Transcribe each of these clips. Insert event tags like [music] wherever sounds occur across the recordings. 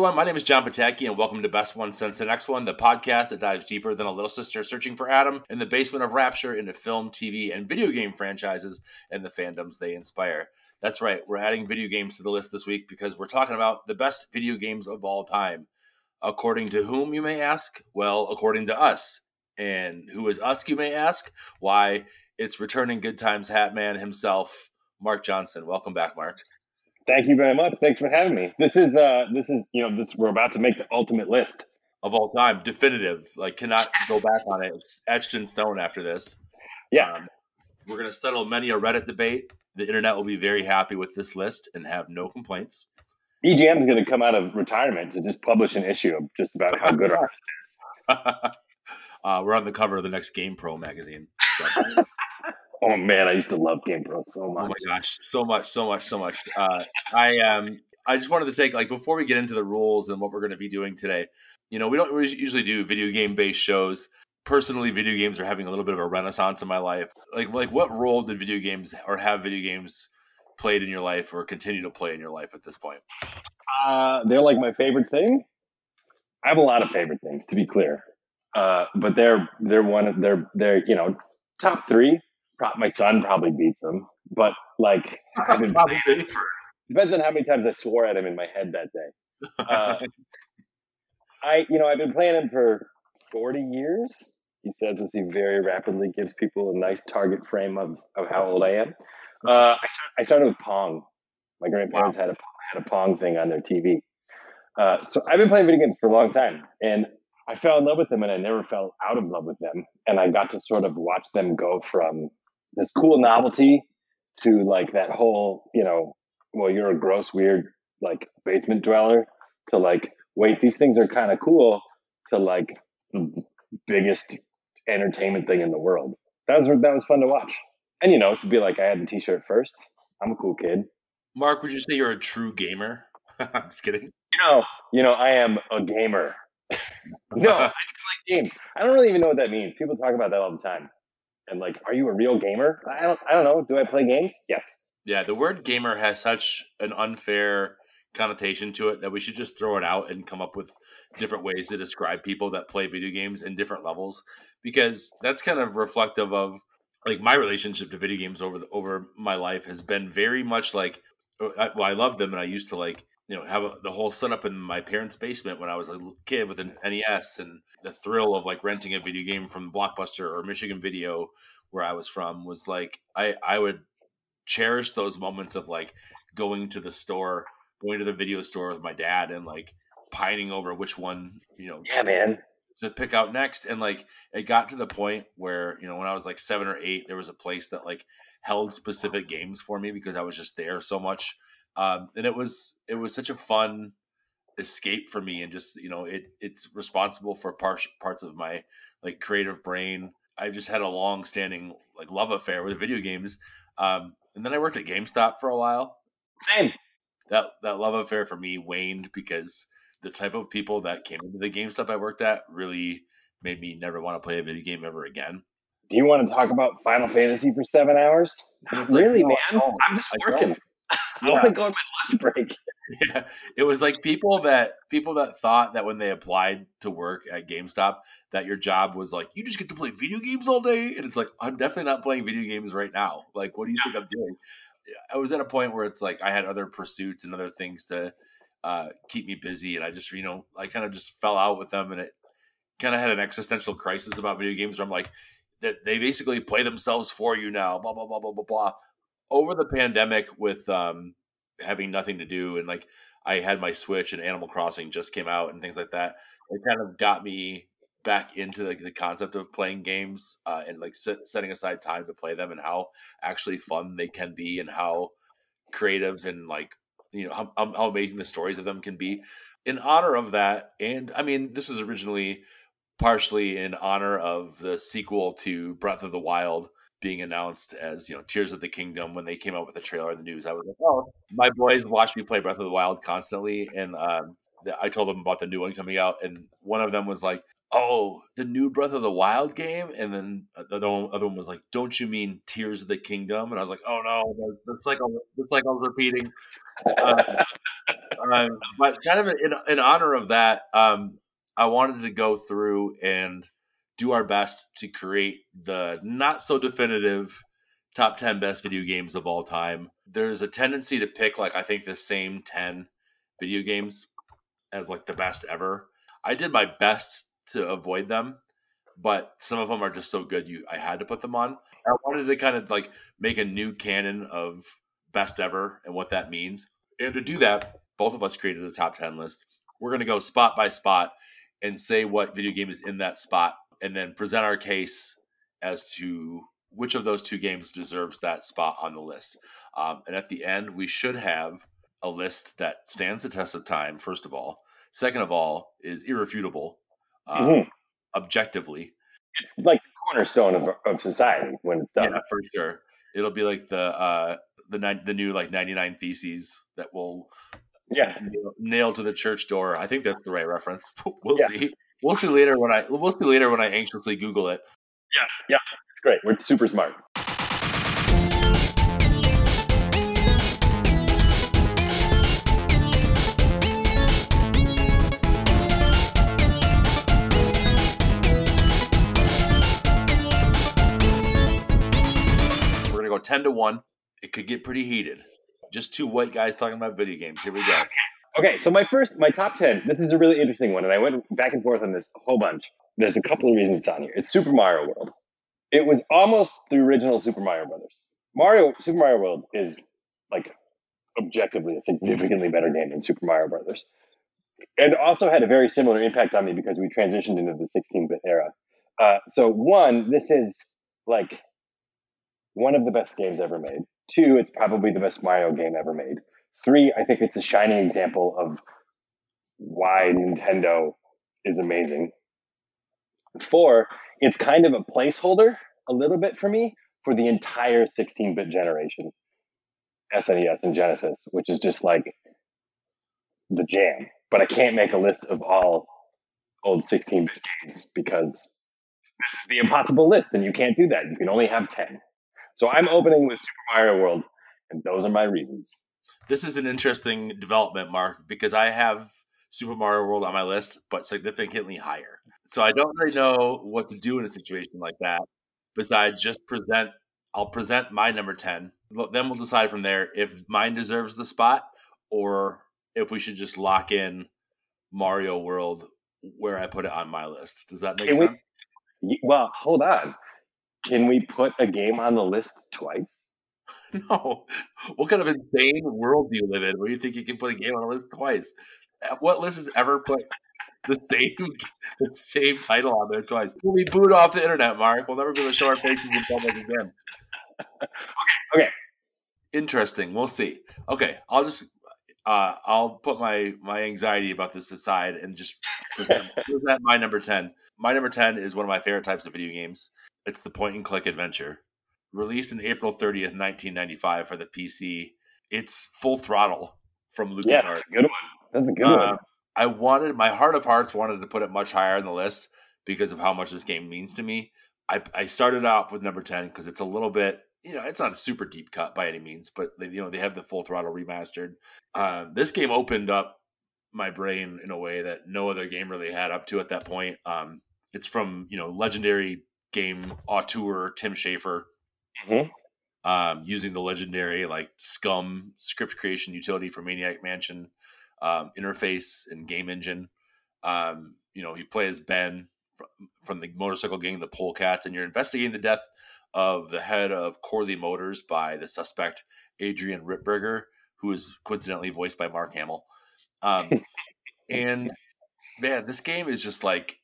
everyone. My name is John Pataki, and welcome to Best One Since the Next One, the podcast that dives deeper than a little sister searching for Adam in the basement of Rapture into film, TV, and video game franchises and the fandoms they inspire. That's right, we're adding video games to the list this week because we're talking about the best video games of all time. According to whom, you may ask? Well, according to us. And who is us, you may ask? Why, it's returning Good Times Hat Man himself, Mark Johnson. Welcome back, Mark. Thank you very much. Thanks for having me. This is uh this is you know this we're about to make the ultimate list of all time, definitive. Like cannot yes. go back on it. It's etched in stone after this. Yeah. Um, we're gonna settle many a Reddit debate. The internet will be very happy with this list and have no complaints. EGM is going to come out of retirement to just publish an issue of just about how good our [laughs] list is. uh, we're on the cover of the next Game Pro magazine. So. [laughs] Oh man, I used to love Game Pro so much. Oh my gosh, so much, so much, so much. Uh, I um, I just wanted to take like before we get into the rules and what we're going to be doing today. You know, we don't usually do video game based shows. Personally, video games are having a little bit of a renaissance in my life. Like, like what role did video games or have video games played in your life or continue to play in your life at this point? Uh, they're like my favorite thing. I have a lot of favorite things, to be clear, uh, but they're they're one of they're they're you know top three my son probably beats him, but like [laughs] I've been playing it for, depends on how many times I swore at him in my head that day. Uh, [laughs] I, you know, I've been playing him for 40 years. He says as he very rapidly gives people a nice target frame of, of how old I am. Uh, I, start, I started with Pong. My grandparents wow. had a had a Pong thing on their TV. Uh, so I've been playing video games for a long time, and I fell in love with them, and I never fell out of love with them. And I got to sort of watch them go from this cool novelty to like that whole, you know, well, you're a gross, weird, like basement dweller to like, wait, these things are kind of cool to like the biggest entertainment thing in the world. That was that was fun to watch. And you know, to be like, I had the T-shirt first. I'm a cool kid. Mark, would you say you're a true gamer? [laughs] I'm just kidding. You know, you know, I am a gamer. [laughs] no, I just like games. I don't really even know what that means. People talk about that all the time and like, are you a real gamer? I don't, I don't know. Do I play games? Yes. Yeah, the word gamer has such an unfair connotation to it that we should just throw it out and come up with different ways to describe people that play video games in different levels because that's kind of reflective of like my relationship to video games over the, over my life has been very much like uh, well I love them and I used to like you know have a, the whole setup in my parents' basement when I was a kid with an NES and the thrill of like renting a video game from Blockbuster or Michigan Video where I was from was like I I would cherish those moments of like going to the store, going to the video store with my dad and like pining over which one, you know, yeah, man, to pick out next. And like it got to the point where, you know, when I was like 7 or 8, there was a place that like held specific games for me because I was just there so much um, and it was it was such a fun escape for me and just you know it it's responsible for parts parts of my like creative brain. I've just had a long standing like love affair with video games um, and then i worked at gamestop for a while. Same. That that love affair for me waned because the type of people that came into the gamestop i worked at really made me never want to play a video game ever again. Do you want to talk about final fantasy for seven hours? Not really like, man. i'm just working I want to go on my lunch break. [laughs] Yeah, it was like people that people that thought that when they applied to work at GameStop that your job was like you just get to play video games all day, and it's like I'm definitely not playing video games right now. Like, what do you yeah. think I'm doing? I was at a point where it's like I had other pursuits and other things to uh, keep me busy, and I just you know I kind of just fell out with them, and it kind of had an existential crisis about video games. Where I'm like that they basically play themselves for you now, blah blah blah blah blah blah over the pandemic with um, having nothing to do and like I had my Switch and Animal Crossing just came out and things like that. It kind of got me back into like the concept of playing games uh, and like set, setting aside time to play them and how actually fun they can be and how creative and like you know how, how amazing the stories of them can be. In honor of that, and I mean, this was originally partially in honor of the sequel to Breath of the Wild being announced as you know Tears of the Kingdom when they came out with the trailer in the news. I was like, oh, my boys watch me play Breath of the Wild constantly, and um, I told them about the new one coming out, and one of them was like, "Oh, the new Breath of the Wild game," and then the other one was like, "Don't you mean Tears of the Kingdom?" And I was like, "Oh no, the, the cycle, the cycle's repeating." Uh, um, but kind of in, in honor of that, um, I wanted to go through and do our best to create the not so definitive top 10 best video games of all time. There's a tendency to pick, like, I think the same 10 video games as like the best ever. I did my best to avoid them, but some of them are just so good you I had to put them on. I wanted to kind of like make a new canon of best ever and what that means. And to do that, both of us created a top 10 list. We're going to go spot by spot and say what video game is in that spot and then present our case as to which of those two games deserves that spot on the list. Um, and at the end, we should have a list that stands the test of time, first of all. Second of all, is irrefutable um, mm-hmm. objectively. It's like the cornerstone of, of society when it's done. Yeah, for sure. It'll be like the uh, the the new like ninety nine theses that will yeah nail, nail, to the church door. I think that's the right reference. [laughs] We'll yeah. see. We'll see later when I we'll see later when I anxiously Google it. Yeah, yeah, it's great. We're super smart. We're gonna go 10 to 1. It could get pretty heated. Just two white guys talking about video games. Here we go. Okay, so my first, my top 10, this is a really interesting one. And I went back and forth on this a whole bunch. There's a couple of reasons it's on here. It's Super Mario World. It was almost the original Super Mario Brothers. Mario, Super Mario World is like objectively a significantly better game than Super Mario Brothers. And also had a very similar impact on me because we transitioned into the 16 bit era. Uh, so, one, this is like one of the best games ever made. Two, it's probably the best Mario game ever made. Three, I think it's a shining example of why Nintendo is amazing. Four, it's kind of a placeholder a little bit for me for the entire 16 bit generation, SNES and Genesis, which is just like the jam. But I can't make a list of all old 16 bit games because this is the impossible list and you can't do that. You can only have 10. So I'm opening with Super Mario World, and those are my reasons. This is an interesting development, Mark, because I have Super Mario World on my list, but significantly higher. So I don't really know what to do in a situation like that besides just present. I'll present my number 10. Then we'll decide from there if mine deserves the spot or if we should just lock in Mario World where I put it on my list. Does that make Can sense? We, well, hold on. Can we put a game on the list twice? [laughs] No. What kind of insane world do you live in where you think you can put a game on a list twice? Uh, what list has ever put the same [laughs] the same title on there twice? We'll be booed off the internet, Mark. We'll never be able to show our faces in public again. [laughs] okay. Okay. Interesting. We'll see. Okay. I'll just uh, I'll put my my anxiety about this aside and just present my number ten. My number ten is one of my favorite types of video games. It's the point and click adventure. Released in April 30th, 1995 for the PC. It's full throttle from LucasArts. Yeah, that's a good one. That's a good uh, one. I wanted my heart of hearts wanted to put it much higher on the list because of how much this game means to me. I, I started out with number 10 because it's a little bit you know, it's not a super deep cut by any means, but they, you know, they have the full throttle remastered. Uh, this game opened up my brain in a way that no other game really had up to at that point. Um, it's from you know legendary game auteur Tim Schafer, mm-hmm. um, using the legendary like SCUMM script creation utility for Maniac Mansion um, interface and game engine. Um, you know, you play as Ben from, from the motorcycle gang, the Polecats, and you're investigating the death of the head of Corley Motors by the suspect Adrian Ripburger, who is coincidentally voiced by Mark Hamill. Um, [laughs] and man, this game is just like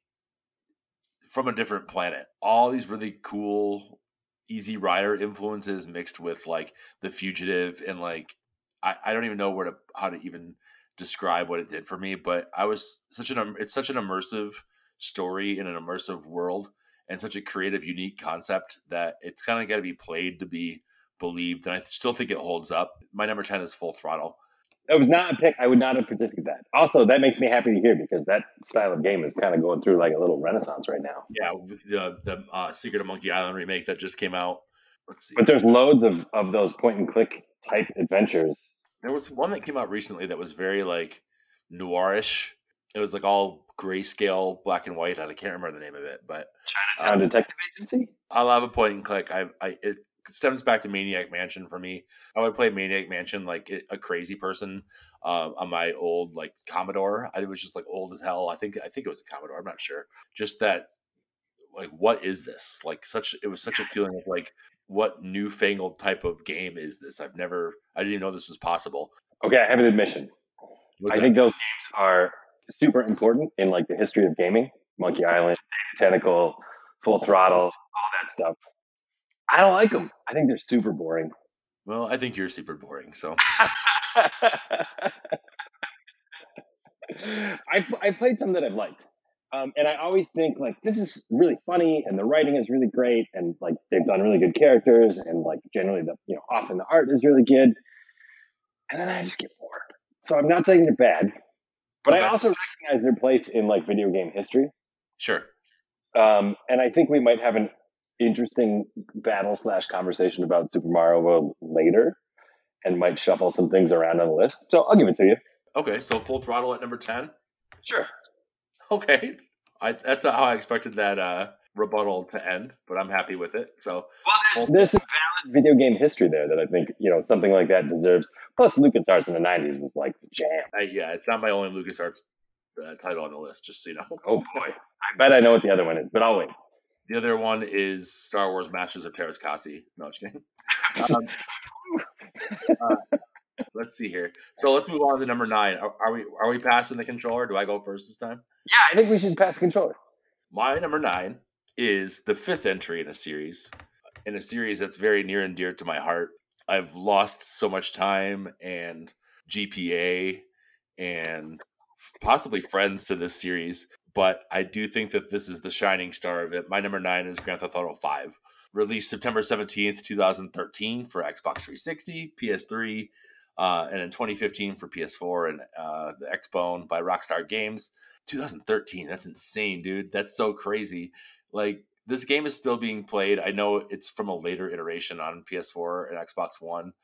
from a different planet. All these really cool Easy Rider influences mixed with like The Fugitive and like I, I don't even know where to how to even describe what it did for me, but I was such an it's such an immersive story in an immersive world and such a creative, unique concept that it's kind of got to be played to be believed. And I still think it holds up. My number ten is Full Throttle. It was not a pick. I would not have predicted that. Also, that makes me happy to hear because that style of game is kind of going through like a little renaissance right now. Yeah, the the uh, Secret of Monkey Island remake that just came out. Let's see. But there's loads of of those point and click type adventures There was one that came out recently that was very like noirish. It was like all grayscale, black and white. I can't remember the name of it, but Chinatown um, Detective Agency. I love a point and click. I, I, it stems back to Maniac Mansion for me. I would play Maniac Mansion like a crazy person uh, on my old like Commodore. I was just like old as hell. I think I think it was a Commodore. I'm not sure. Just that, like, what is this? Like, such it was such a feeling of like, what newfangled type of game is this? I've never. I didn't even know this was possible. Okay, I have an admission. What's I that? think those games are super important in like the history of gaming. Monkey Island, Tentacle, Full Throttle, all that stuff. I don't like them. I think they're super boring. Well, I think you're super boring. So [laughs] I I played some that I've liked, um, and I always think like this is really funny, and the writing is really great, and like they've done really good characters, and like generally the you know often the art is really good, and then I just get bored. So I'm not saying they're bad, but okay. I also recognize their place in like video game history. Sure. Um, and I think we might have an interesting battle slash conversation about Super Mario World later and might shuffle some things around on the list. So I'll give it to you. Okay, so full throttle at number 10? Sure. Okay. I, that's not how I expected that uh, rebuttal to end, but I'm happy with it. So well, there's, there's some valid video game history there that I think you know something like that deserves. Plus, LucasArts in the '90s was like the jam. I, yeah, it's not my only LucasArts uh, title on the list, just so you know. Oh boy, I bet I know what the other one is, but I'll wait. The other one is Star Wars Masters of Teräs Käsi. No, just kidding. [laughs] Um, uh, let's see here. So let's move on to number nine. Are, are, we are we passing the controller? Do I go first this time? Yeah, I think we should pass the controller. My number nine is the fifth entry in a series, in a series that's very near and dear to my heart. I've lost so much time and GPA and possibly friends to this series but I do think that this is the shining star of it. My number nine is Grand Theft Auto 5, released September 17th, 2013 for Xbox 360, PS3, uh, and in 2015 for PS4 and uh, the Xbone by Rockstar Games. 2013, that's insane, dude. That's so crazy. Like, this game is still being played. I know it's from a later iteration on PS4 and Xbox One,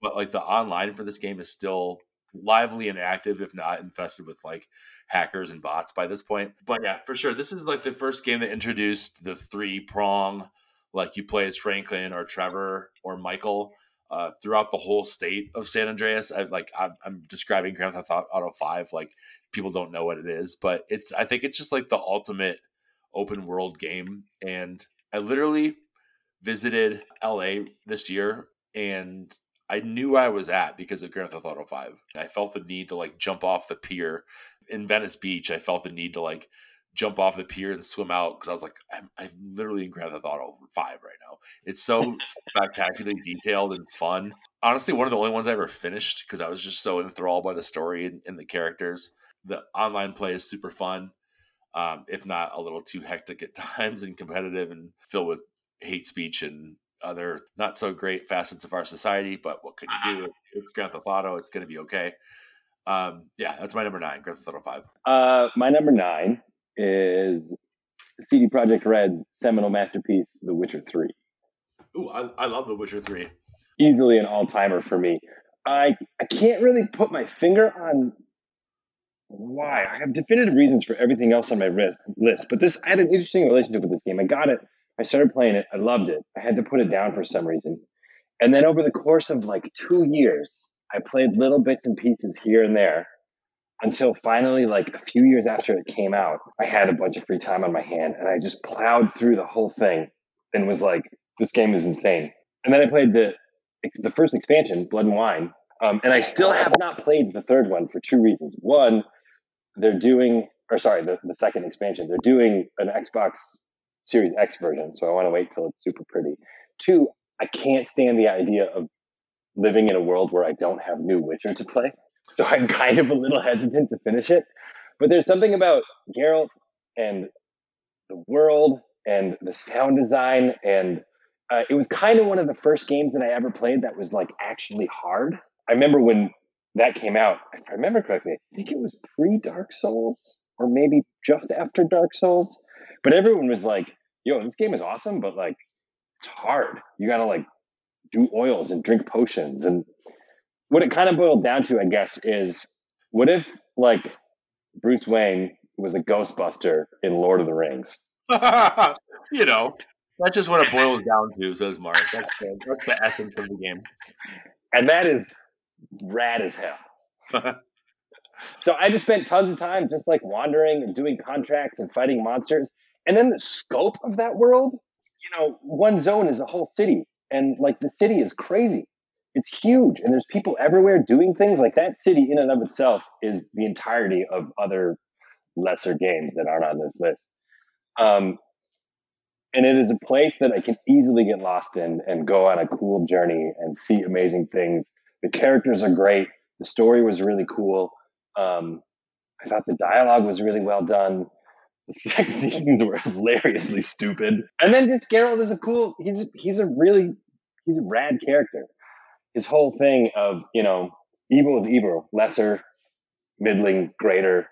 but like the online for this game is still lively and active, if not infested with like hackers and bots by this point. But yeah, for sure, this is like the first game that introduced the three prong, like you play as Franklin or Trevor or Michael. Uh, throughout the whole state of San Andreas, I like I'm, I'm describing Grand Theft Auto Five. Like people don't know what it is, but it's I think it's just like the ultimate open world game. And I literally visited LA this year and I knew I was at because of Grand Theft Auto 5. I felt the need to like jump off the pier in Venice Beach. I felt the need to like jump off the pier and swim out because I was like, I'm, I'm, literally in Grand Theft Auto 5 right now. It's so [laughs] spectacularly detailed and fun. Honestly, one of the only ones I ever finished because I was just so enthralled by the story and, and, the characters. The online play is super fun, um, if not a little too hectic at [laughs] times and competitive and filled with hate speech and other not so great facets of our society, but what can you do? It's Grand Theft Auto. It's going to be okay. Um, yeah, that's my number nine, Grand Theft Auto Five. Uh, my number nine is CD Projekt Red's seminal masterpiece, The Witcher Three. Ooh, I, I love The Witcher Three. Easily an all timer for me. I I can't really put my finger on why. I have definitive reasons for everything else on my list, but this I had an interesting relationship with this game. I got it I started playing it. I loved it. I had to put it down for some reason. And then over the course of like two years, I played little bits and pieces here and there until finally, like a few years after it came out, I had a bunch of free time on my hand and I just plowed through the whole thing and was like, this game is insane. And then I played the the first expansion, Blood and Wine, um, and I still have not played the third one for two reasons. One, they're doing, or sorry, the, the second expansion, they're doing an Xbox Series X version, so I want to wait till it's super pretty. Two, I can't stand the idea of living in a world where I don't have new Witcher to play. [laughs] So I'm kind of a little hesitant to finish it. But there's something about Geralt and the world and the sound design and uh, it was kind of one of the first games that I ever played that was like actually hard. I remember when that came out, if I remember correctly, I think it was pre Dark Souls or maybe just after Dark Souls. But everyone was like, yo, this game is awesome, but like it's hard. You gotta like do oils and drink potions. And what it kind of boiled down to, I guess, is what if like Bruce Wayne was a Ghostbuster in Lord of the Rings? [laughs] you know, that's just what it boils down to, says Mark. That's the, that's the essence of the game. And that is rad as hell. [laughs] so I just spent tons of time just like wandering and doing contracts and fighting monsters. And then the scope of that world, you know, one zone is a whole city. And like the city is crazy. It's huge. And there's people everywhere doing things. Like that city in and of itself is the entirety of other lesser games that aren't on this list. Um, and it is a place that I can easily get lost in and go on a cool journey and see amazing things. The characters are great. The story was really cool. Um, I thought the dialogue was really well done. The sex scenes were hilariously stupid. And then just Geralt is a cool. He's he's a really he's a rad character. His whole thing of you know evil is evil, lesser, middling, greater,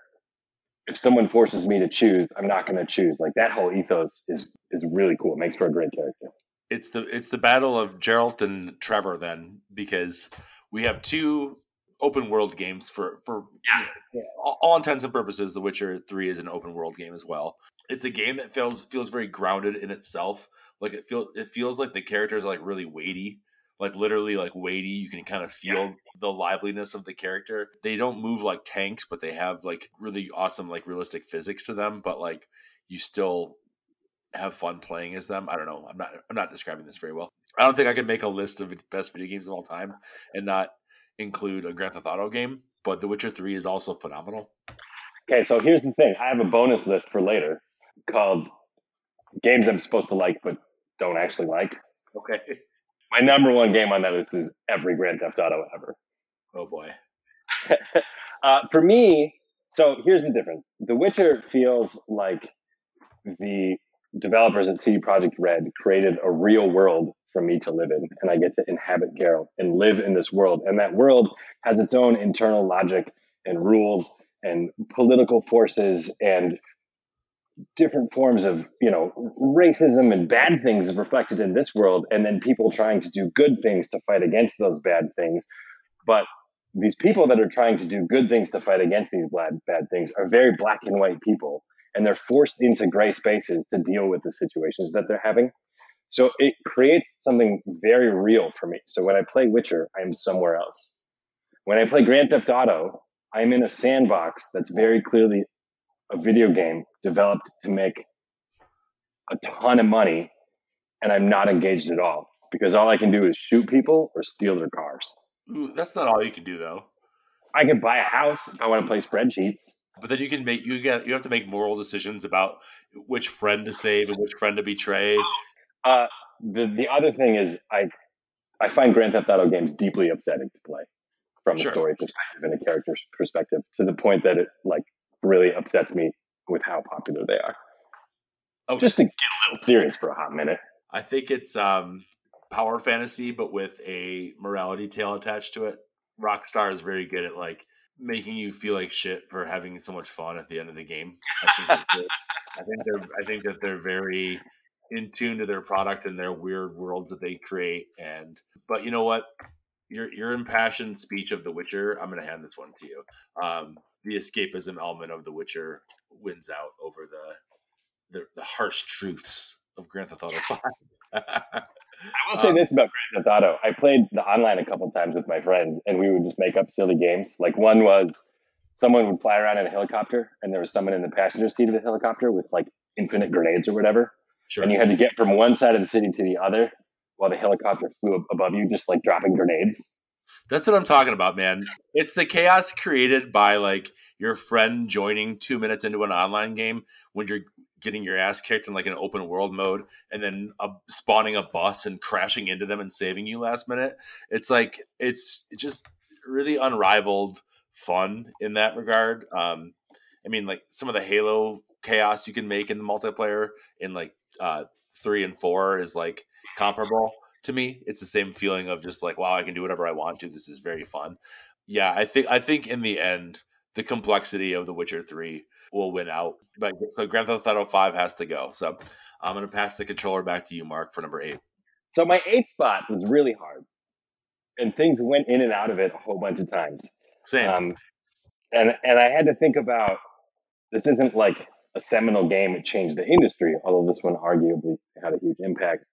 if someone forces me to choose, I'm not going to choose. Like that whole ethos is is really cool. It makes for a great character. It's the it's the battle of Geralt and Trevor then because we have two open world games for for yeah. you know, all, all intents and purposes. The Witcher Three is an open world game as well. It's a game that feels feels very grounded in itself. Like it feels it feels like the characters are like really weighty like literally like weighty. You can kind of feel yeah. the liveliness of the character. They don't move like tanks, but they have like really awesome like realistic physics to them. But like you still have fun playing as them. I don't know. I'm not. I'm not describing this very well. I don't think I can make a list of the best video games of all time and not include a Grand Theft Auto game. But The Witcher Three is also phenomenal. Okay, so here's the thing. I have a bonus list for later called games I'm supposed to like but don't actually like. Okay. [laughs] My number one game on that list is every Grand Theft Auto ever. Oh boy. [laughs] uh, for me, so here's the difference. The Witcher feels like the developers at CD Projekt Red created a real world for me to live in, and I get to inhabit Geralt and live in this world. And that world has its own internal logic and rules and political forces and different forms of you know racism and bad things reflected in this world and then people trying to do good things to fight against those bad things but these people that are trying to do good things to fight against these bad bad things are very black and white people and they're forced into gray spaces to deal with the situations that they're having so it creates something very real for me so when i play witcher i'm somewhere else when i play grand theft auto i'm in a sandbox that's very clearly a video game developed to make a ton of money and I'm not engaged at all because all I can do is shoot people or steal their cars. Ooh, that's not all you can do though. I can buy a house if I want to play spreadsheets. But then you can make you get you have to make moral decisions about which friend to save and which friend to betray. Uh, the the other thing is I I find Grand Theft Auto games deeply upsetting to play from sure. a story perspective and a character perspective to the point that it like really upsets me with how popular they are. Okay. Just to get a little serious for a hot minute. I think it's um, power fantasy, but with a morality tale attached to it. Rockstar is very good at like making you feel like shit for having so much fun at the end of the game. I think, I think they're I think that they're very in tune to their product and their weird world that they create. And but you know what? Your your impassioned speech of The Witcher, I'm going to hand this one to you. Um, the escapism element of The Witcher wins out over the the, the harsh truths of Grand Theft Auto Five. I will [laughs] say um, this about Grand Theft Auto: I played the online a couple times with my friends, and we would just make up silly games. Like one was someone would fly around in a helicopter, and there was someone in the passenger seat of the helicopter with like infinite grenades or whatever, sure. and you had to get from one side of the city to the other while the helicopter flew above you, just like dropping grenades. That's what I'm talking about, man. It's the chaos created by like your friend joining two minutes into an online game when you're getting your ass kicked in like an open world mode and then uh, spawning a bus and crashing into them and saving you last minute. It's like it's just really unrivaled fun in that regard. Um, I mean, like some of the Halo chaos you can make in the multiplayer in like uh, three and four is like comparable to me. It's the same feeling of just like, wow, I can do whatever I want to. This is very fun. Yeah, I think I think in the end, the complexity of The Witcher Three will win out. But so Grand Theft Auto Five has to go. So I'm going to pass the controller back to you, Mark, for number eight. So my eight spot was really hard, and things went in and out of it a whole bunch of times. Same. Um, and and I had to think about this isn't like a seminal game that changed the industry, although this one arguably had a huge impact.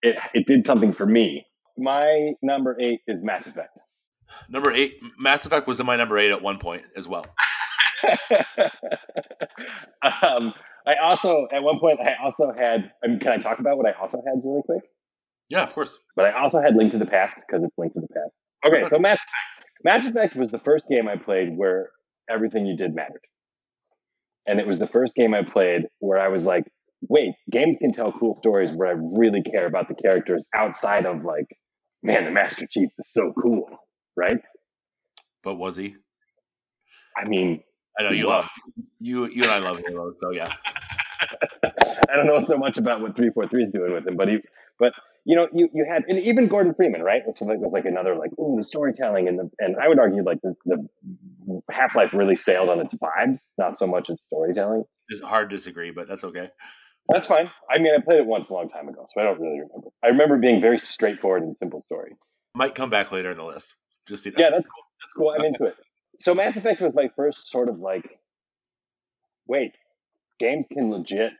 It it did something for me. My number eight is Mass Effect. number eight, Mass Effect was in my number eight at one point as well. [laughs] um, I also at one point I also had. I mean, can I talk about what I also had really quick? Yeah, of course. But I also had Link to the Past because it's Link to the Past. Okay, so Mass Effect. Mass Effect was the first game I played where everything you did mattered. And it was the first game I played where I was like, wait, games can tell cool stories where I really care about the characters outside of like, man, the Master Chief is so cool, right? But was he? I mean, I know you was. love you. You and I love Halo, so yeah. [laughs] I don't know so much about what 343 is doing with him, but he, but you know, you, you had, and even Gordon Freeman, right? Which was like another like, ooh, the storytelling and the, and I would argue like the, the Half Life really sailed on its vibes, not so much its storytelling. It's hard to disagree, but that's okay. That's fine. I mean, I played it once a long time ago, so I don't really remember. I remember being very straightforward and simple story. Might come back later in the list. Just see that. Yeah, that's cool. That's cool. I'm into it. So Mass Effect was my first sort of like, wait, games can legit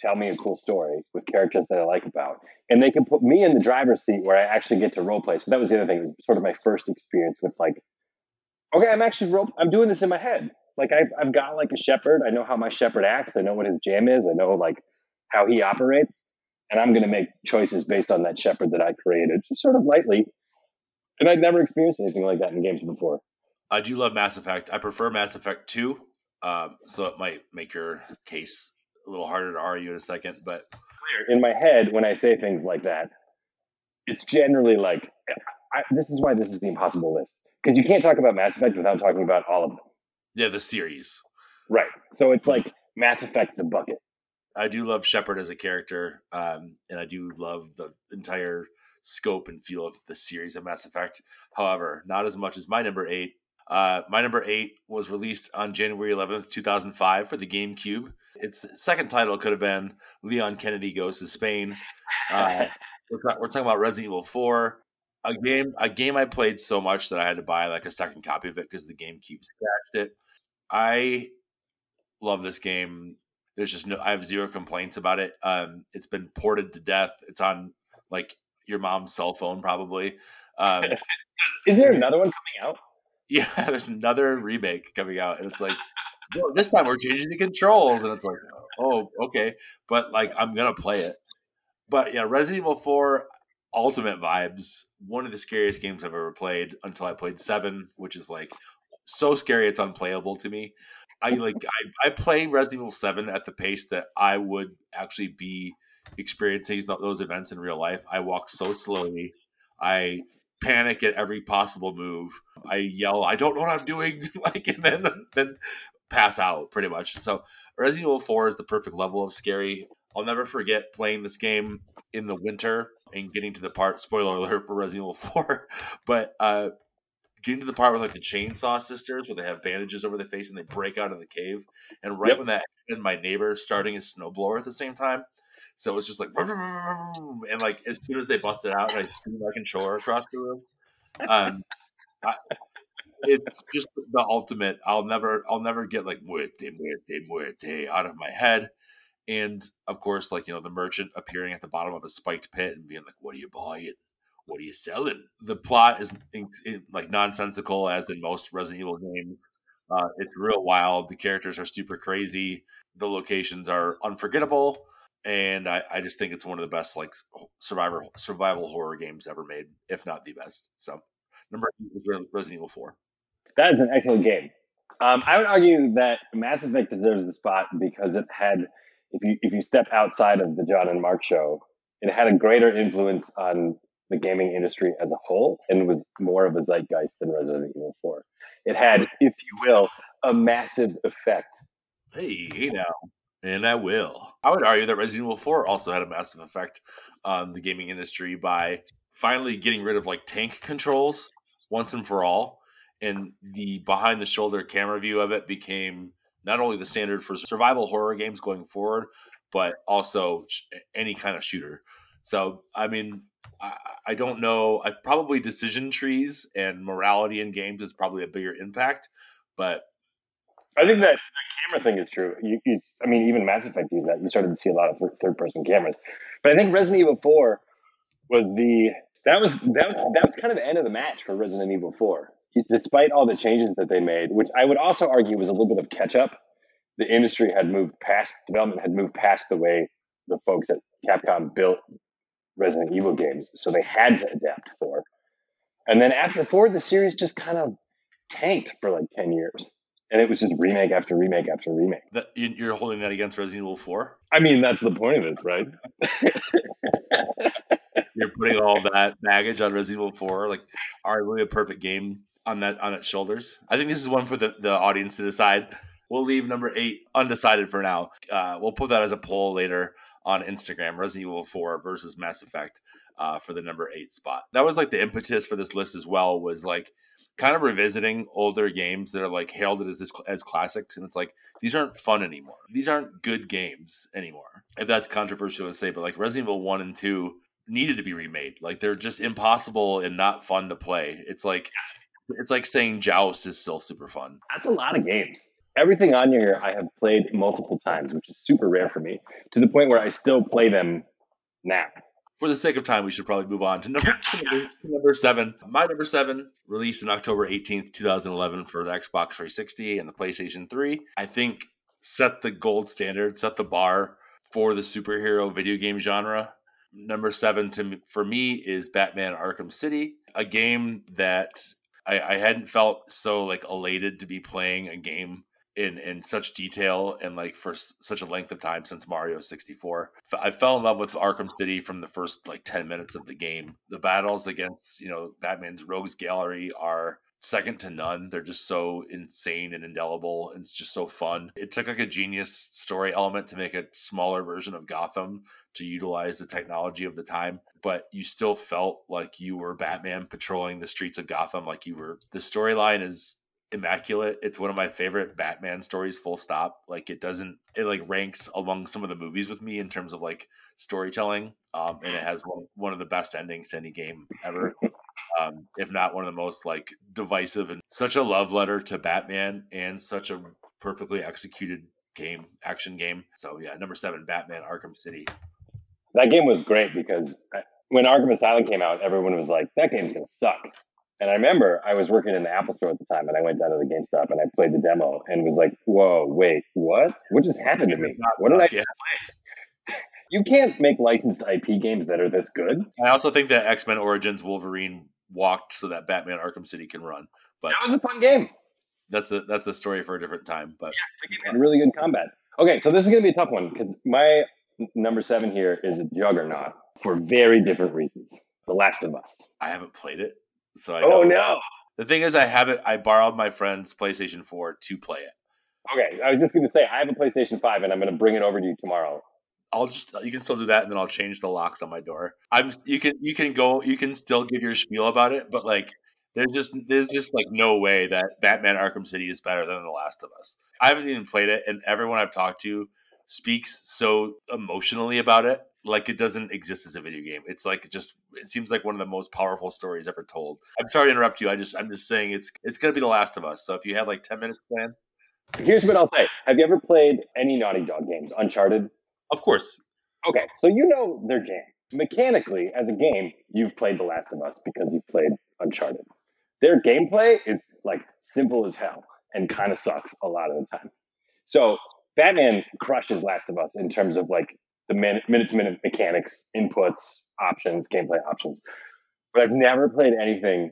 tell me a cool story with characters that I like about, and they can put me in the driver's seat where I actually get to role play. So that was the other thing. It was sort of my first experience with like, okay, I'm actually role. I'm doing this in my head. Like I've I've got like a Shepard. I know how my Shepard acts. I know what his jam is. I know like how he operates, and I'm going to make choices based on that Shepard that I created, just sort of lightly. And I'd never experienced anything like that in games before. I do love Mass Effect. I prefer Mass Effect 2, um, so it might make your case a little harder to argue in a second. But in my head when I say things like that. It's generally like I, this is why this is the impossible list because you can't talk about Mass Effect without talking about all of them. yeah, the series. Right. So it's like Mass Effect the bucket. I do love Shepard as a character, um, and I do love the entire scope and feel of the series of Mass Effect. However, not as much as my number eight. Uh, my number eight was released on January 11th, 2005 for the GameCube. Its second title could have been Leon Kennedy Goes to Spain. Uh, [laughs] we're, ta- we're talking about Resident Evil 4, a game a game I played so much that I had to buy like a second copy of it because the GameCube scratched it. I love this game. There's just no I have zero complaints about it. Um, it's been ported to death. It's on like your mom's cell phone probably. Um, [laughs] Is there another one coming out? [laughs] yeah, there's another remake coming out, and it's like, well, this time we're changing the controls, and it's like, oh, okay, but like I'm gonna play it. But yeah, Resident Evil 4 Ultimate vibes, one of the scariest games I've ever played until I played seven, which is like so scary it's unplayable to me. I [laughs] like I, I play Resident Evil 7 at the pace that I would actually be experiencing those events in real life. I walk so slowly. I panic at every possible move. I yell, I don't know what I'm doing, [laughs] like, and then then pass out pretty much. So Resident Evil 4 is the perfect level of scary. I'll never forget playing this game in the winter and getting to the part. Spoiler alert for Resident Evil 4, [laughs] but uh, getting to the part with like the chainsaw sisters where they have bandages over their face and they break out of the cave. And right Yep. when that happened, my neighbor starting his snowblower at the same time. So it was just like, [laughs] and like as soon as they busted out, I threw my controller across the room. Um, I, it's just the ultimate. I'll never, I'll never get like muerte, muerte, muerte out of my head. And of course, like you know, the merchant appearing at the bottom of a spiked pit and being like, "What are you buying? What are you selling?" The plot is in, in, like nonsensical, as in most Resident Evil games. Uh, it's real wild. The characters are super crazy. The locations are unforgettable, and I, I just think it's one of the best like survivor survival horror games ever made, if not the best. So, number eight is Resident Evil Four. That is an excellent game. Um, I would argue that Mass Effect deserves the spot because it had, if you if you step outside of the John and Mark show, it had a greater influence on the gaming industry as a whole and was more of a zeitgeist than Resident Evil 4. It had, if you will, a massive effect. Hey, hey now. And I will. I would argue that Resident Evil 4 also had a massive effect on the gaming industry by finally getting rid of like tank controls once and for all. And the behind the shoulder camera view of it became not only the standard for survival horror games going forward, but also sh- any kind of shooter. So I mean, I, I don't know. I probably decision trees and morality in games is probably a bigger impact, but I think that the camera thing is true. You, you, I mean, even Mass Effect used that. You started to see a lot of third person cameras, but I think Resident Evil Four was the that was that was that was kind of the end of the match for Resident Evil Four. Despite all the changes that they made, which I would also argue was a little bit of catch up, the industry had moved past development had moved past the way the folks at Capcom built Resident Evil games, so they had to adapt four. And then after four, the series just kind of tanked for like ten years and it was just remake after remake after remake. That, you're holding that against Resident Evil Four. I mean, that's the point of it, right? [laughs] you're putting all that baggage on Resident Evil Four, like arguably a perfect game on that on its shoulders. I think this is one for the, the audience to decide. We'll leave number eight undecided for now. Uh, we'll put that as a poll later on Instagram. Resident Evil Four versus Mass Effect uh, for the number eight spot. That was like the impetus for this list as well. Was like kind of revisiting older games that are like heralded as this, as classics, and it's like these aren't fun anymore. These aren't good games anymore. If that's controversial to say, but like Resident Evil One and Two needed to be remade. Like they're just impossible and not fun to play. It's like it's like saying Joust is still super fun. That's a lot of games. Everything on here I have played multiple times, which is super rare for me, to the point where I still play them now for the sake of time, we should probably move on to number, to number, seven. My number seven, released in October 18th, 2011 for the Xbox 360 and the PlayStation 3. I think set the gold standard, set the bar for the superhero video game genre. Number seven to for me is Batman Arkham City, a game that I, I hadn't felt so like elated to be playing a game in in such detail and like for s- such a length of time since Mario 64. F- I fell in love with Arkham City from the first like 10 minutes of the game. The battles against, you know, Batman's rogues gallery are second to none. They're just so insane and indelible and it's just so fun. It took like a genius story element to make a smaller version of Gotham to utilize the technology of the time, but you still felt like you were Batman patrolling the streets of Gotham like you were the storyline is immaculate. It's one of my favorite Batman stories, full stop. Like it doesn't it like ranks among some of the movies with me in terms of like storytelling. Um, and it has one one of the best endings to any game ever. Um, if not one of the most like divisive and such a love letter to Batman and such a perfectly executed game, action game. So yeah, number seven, Batman Arkham City. That game was great because uh, when Arkham Asylum came out, everyone was like, "That game's gonna suck." And I remember I was working in the Apple store at the time and I went down to the GameStop and I played the demo and was like, whoa, wait, what? What just happened to me? What did I play? [laughs] You can't make licensed IP games that are this good. I also think that X Men Origins Wolverine walked so that Batman Arkham City can run. But that was a fun game. That's a that's a story for a different time. But yeah, had really good combat. Okay, so this is going to be a tough one because my number seven here is a juggernaut for very different reasons. The Last of Us. I haven't played it. So I oh no. The thing is, I have it. I borrowed my friend's PlayStation 4 to play it. Okay, I was just going to say I have a PlayStation 5, and I'm going to bring it over to you tomorrow. I'll just you can still do that, and then I'll change the locks on my door. I'm you can you can go you can still give your spiel about it, but like there's just there's just like no way that Batman Arkham City is better than The Last of Us. I haven't even played it, and everyone I've talked to speaks so emotionally about it like it doesn't exist as a video game. It's like just it seems like one of the most powerful stories ever told. I'm sorry to interrupt you. I just I'm just saying it's it's gonna be The Last of Us. So if you had like ten minutes planned. Here's what I'll say. Have you ever played any Naughty Dog games? Uncharted? Of course. Okay. So you know their jam. Mechanically, as a game, you've played The Last of Us because you've played Uncharted. Their gameplay is like simple as hell and kind of sucks a lot of the time. So Batman crushes Last of Us in terms of like the minute to minute mechanics, inputs, options, gameplay options. But I've never played anything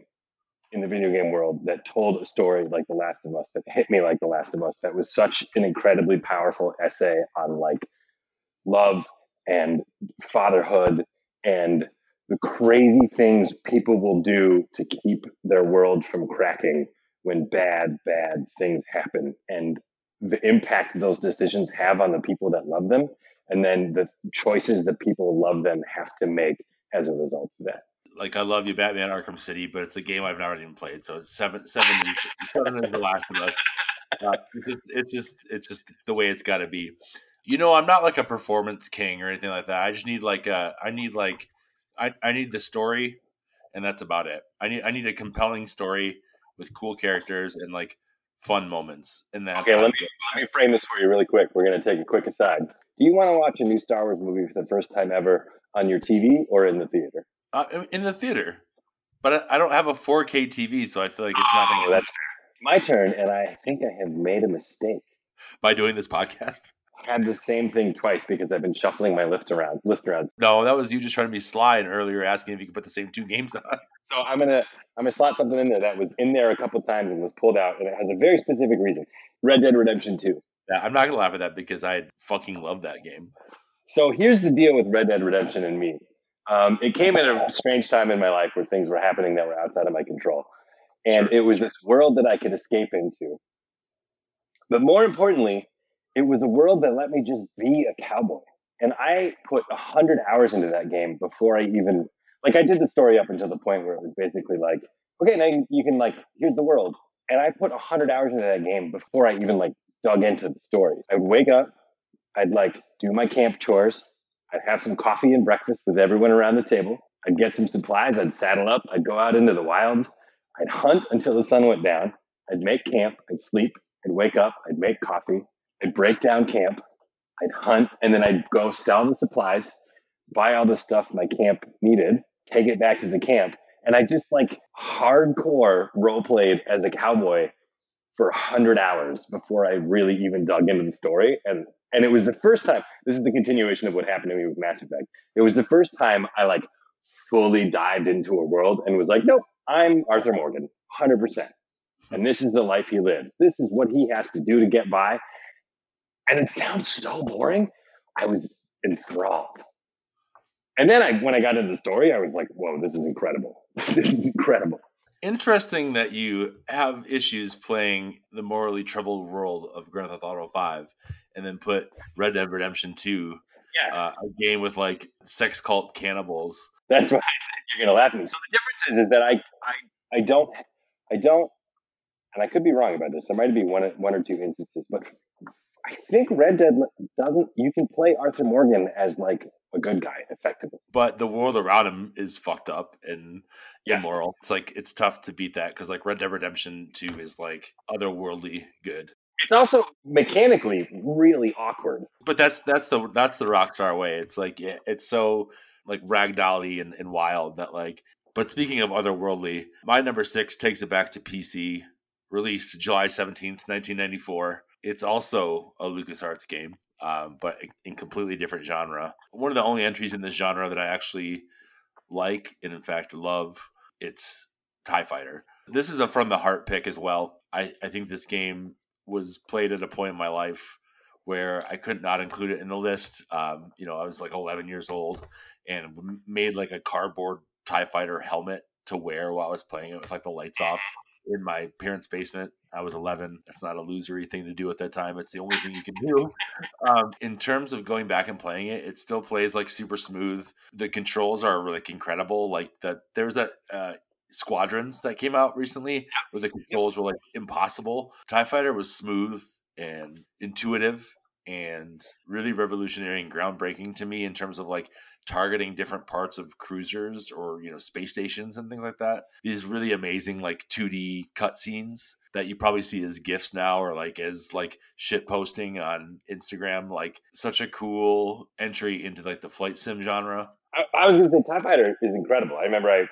in the video game world that told a story like The Last of Us, that hit me like The Last of Us, that was such an incredibly powerful essay on like love and fatherhood and the crazy things people will do to keep their world from cracking when bad, bad things happen and the impact those decisions have on the people that love them and then the choices that people love them have to make as a result of that. Like I love you, Batman Arkham City, but it's a game I've never even played. So it's seven, seven is seven is the Last of Us. Uh, it's just, it's just, it's just the way it's got to be. You know, I'm not like a performance king or anything like that. I just need like a I need like I, I need the story and that's about it. I need I need a compelling story with cool characters and like fun moments. And that Okay, let me let me frame this for you really quick. We're gonna take a quick aside. Do you want to watch a new Star Wars movie for the first time ever on your TV or in the theater? uh, in the theater, but I, I don't have a 4K TV, so I feel like it's not going Oh, to. that's my turn, and I think I have made a mistake. By doing this podcast, had the same thing twice because I've been shuffling my list around, list around. no, that was you just trying to be sly and earlier asking if you could put the same two games on. [laughs] So I'm gonna I'm gonna slot something in there that was in there a couple times and was pulled out, and it has a very specific reason. Red Dead Redemption Two. Yeah, I'm not gonna laugh at that because I fucking love that game. So here's the deal with Red Dead Redemption and me. Um, it came at a strange time in my life where things were happening that were outside of my control. And Sure. it was this world that I could escape into. But more importantly, it was a world that let me just be a cowboy. And I put 100 hours into that game before I even, like, I did the story up until the point where it was basically like, okay, now you- can, like, here's the world. And I put 100 hours into that game before I even, like, dug into the story. I would wake up, I'd like do my camp chores. I'd have some coffee and breakfast with everyone around the table. I'd get some supplies. I'd saddle up. I'd go out into the wilds. I'd hunt until the sun went down. I'd make camp. I'd sleep. I'd wake up. I'd make coffee. I'd break down camp. I'd hunt and then I'd go sell the supplies, buy all the stuff my camp needed, take it back to the camp. And I just like hardcore role played as a cowboy for 100 hours before I really even dug into the story. And and it was the first time. This is the continuation of what happened to me with Mass Effect. It was the first time I like fully dived into a world and was like, nope, I'm Arthur Morgan, 100%. And this is the life he lives. This is what he has to do to get by. And it sounds so boring. I was enthralled. And then I, when I got into the story, I was like, whoa, this is incredible. [laughs] this is incredible. Interesting that you have issues playing the morally troubled world of Grand Theft Auto Five, and then put Red Dead Redemption Two, Yeah. uh, a game with like sex cult cannibals. That's why I said you're gonna laugh at me. So the difference is, is that I, I, I don't, I don't, and I could be wrong about this. There might be one, one or two instances, but I think Red Dead doesn't. You can play Arthur Morgan as like a good guy, effectively. but the world around him is fucked up and Yes. immoral. It's like it's tough to beat that because like Red Dead Redemption Two is like otherworldly good. It's also mechanically really awkward. But that's that's the that's the Rockstar way. It's like yeah, it's so like ragdolly and, and wild that like. But speaking of otherworldly, my number six takes it back to PC, released July seventeenth, nineteen ninety four. It's also a LucasArts game, um, but in completely different genre. One of the only entries in this genre that I actually like and in fact love. It's Tie Fighter. This is a from the heart pick as well. I, I think this game was played at a point in my life where I could not include it in the list. Um, you know, I was like 11 years old and made like a cardboard Tie Fighter helmet to wear while I was playing it with like the lights off in my parents' basement. I was 11. That's not a losery thing to do at that time. It's the only thing you can do. Um, in terms of going back and playing it, it still plays like super smooth. The controls are like incredible. Like that, there's that uh, Squadrons that came out recently where the controls were like impossible. Tie Fighter was smooth and intuitive and really revolutionary and groundbreaking to me in terms of like targeting different parts of cruisers or you know space stations and things like that. These really amazing like 2D cutscenes that you probably see as gifs now or like as like shit posting on Instagram. Like such a cool entry into like the flight sim genre. I, I was to say TIE Fighter is incredible. I remember I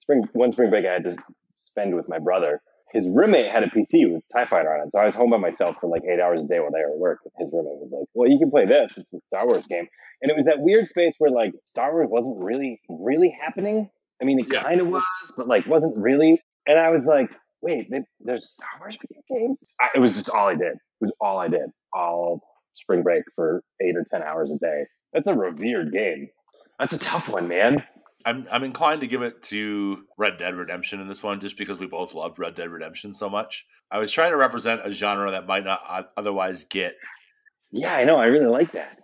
spring one spring break I had to spend with my brother. His roommate had a PC with TIE Fighter on it, so I was home by myself for like eight hours a day while they were at work. His roommate was like, "Well, you can play this. It's a Star Wars game," and it was that weird space where like Star Wars wasn't really really happening. I mean, it Yeah. kind of was, but like wasn't really. And I was like, "Wait, they, there's Star Wars video games?" I, it was just all I did. It was all I did all spring break for eight or ten hours a day. That's a revered game. That's a tough one, man. I'm I'm inclined to give it to Red Dead Redemption in this one, just because we both loved Red Dead Redemption so much. I was trying to represent a genre that might not otherwise get Yeah, I know. I really like that.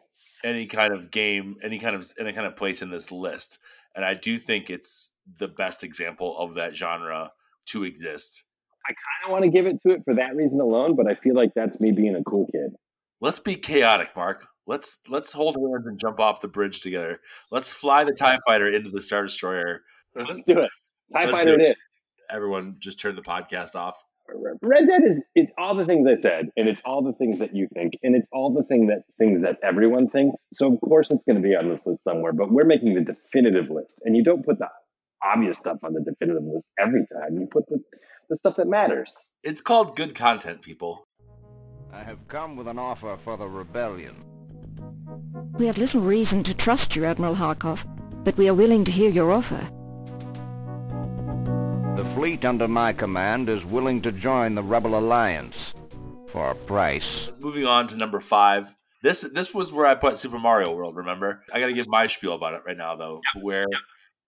any kind of game, any kind of any kind of place in this list, and I do think it's the best example of that genre to exist. I kind of want to give it to it for that reason alone, but I feel like that's me being a cool kid. Let's be chaotic, Mark. Let's let's hold hands and jump off the bridge together. Let's fly the Tie Fighter into the Star Destroyer. Let's do it. Tie Fighter do it is. Everyone, just turn the podcast off. Red Dead is it's all the things I said, and it's all the things that you think, and it's all the thing that things that everyone thinks. So of course it's going to be on this list somewhere. But we're making the definitive list, and you don't put the obvious stuff on the definitive list every time. You put the the stuff that matters. It's called good content, people. I have come with an offer for the rebellion. We have little reason to trust you, Admiral Harkov, but we are willing to hear your offer. The fleet under my command is willing to join the Rebel Alliance for a price. Moving on to number five. This this was where I put Super Mario World. Remember, I got to give my spiel about it right now, though. Where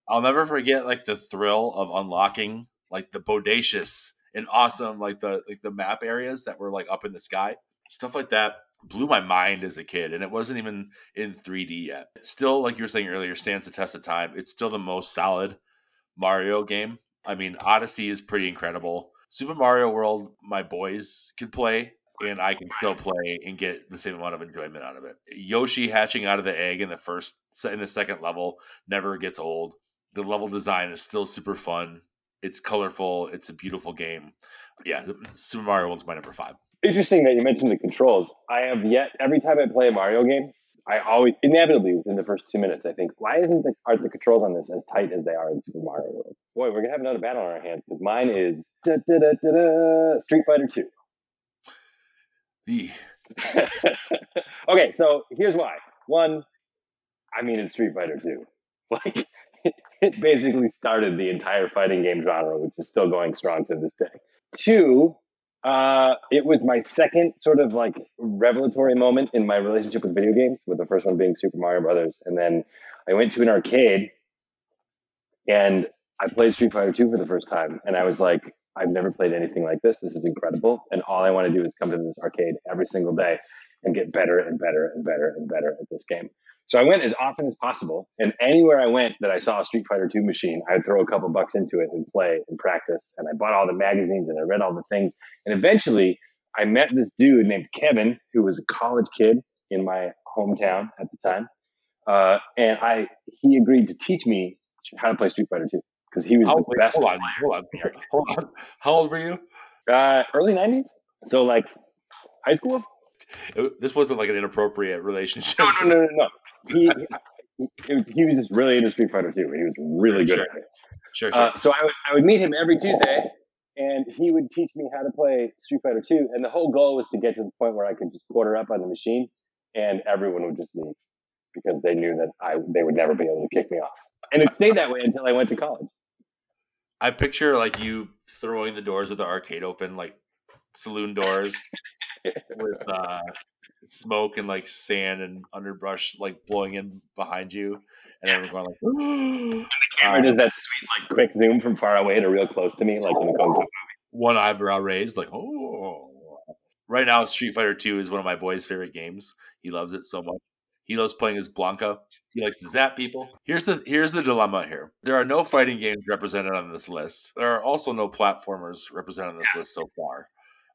I'll never forget like the thrill of unlocking like the bodacious and awesome like the like the map areas that were like up in the sky, stuff like that blew my mind as a kid, and it wasn't even in 3D yet. Still, like you were saying earlier, stands the test of time. It's still the most solid Mario game. I mean, Odyssey is pretty incredible. Super Mario World, my boys could play, and I can still play and get the same amount of enjoyment out of it. Yoshi hatching out of the egg in the first in the second level never gets old. The level design is still super fun. It's colorful. It's a beautiful game. Yeah, Super Mario World's my number five. Interesting that you mentioned the controls. I have yet every time I play a Mario game, I always inevitably within the first two minutes, I think, why isn't the are the controls on this as tight as they are in Super Mario World? Boy, we're gonna have another battle on our hands because mine is da, da, da, da, da, Street Fighter Two. [laughs] Okay, so here's why. One, I mean, it's Street Fighter Two. [laughs] Like, [laughs] it basically started the entire fighting game genre, which is still going strong to this day. Two, uh, it was my second sort of like revelatory moment in my relationship with video games, with the first one being Super Mario Brothers. And then I went to an arcade and I played Street Fighter 2 for the first time. And I was like, I've never played anything like this. This is incredible. And all I want to do is come to this arcade every single day and get better and better and better and better at this game. So I went as often as possible, and anywhere I went that I saw a Street Fighter 2 machine, I would throw a couple bucks into it and play and practice. And I bought all the magazines and I read all the things. And eventually, I met this dude named Kevin, who was a college kid in my hometown at the time. Uh, and I he agreed to teach me how to play Street Fighter 2 because he was How, the best. hold on, hold on, hold on. How old were you? Uh, early 90s, so like high school. It- this wasn't like an inappropriate relationship. No, no, no, no, no. He, he, he was just really into Street Fighter 2. He was really good Sure. at it. Sure, sure. Uh, so I would, I would meet him every Tuesday, and he would teach me how to play Street Fighter 2. And the whole goal was to get to the point where I could just quarter up on the machine, and everyone would just leave because they knew that I they would never be able to kick me off. And it stayed that way until I went to college. I picture like you throwing the doors of the arcade open, like saloon doors, [laughs] with uh, smoke and like sand and underbrush like blowing in behind you, and everyone going like, The [gasps] Camera does that sweet like quick zoom from far away to real close to me, like in Kung Fu. one eyebrow raised, like, oh. Right now, Street Fighter Two is one of my boy's favorite games. He loves it so much. He loves playing as Blanka. He likes to zap people. Here's the here's the dilemma here. There are no fighting games represented on this list. There are also no platformers represented on this list so far.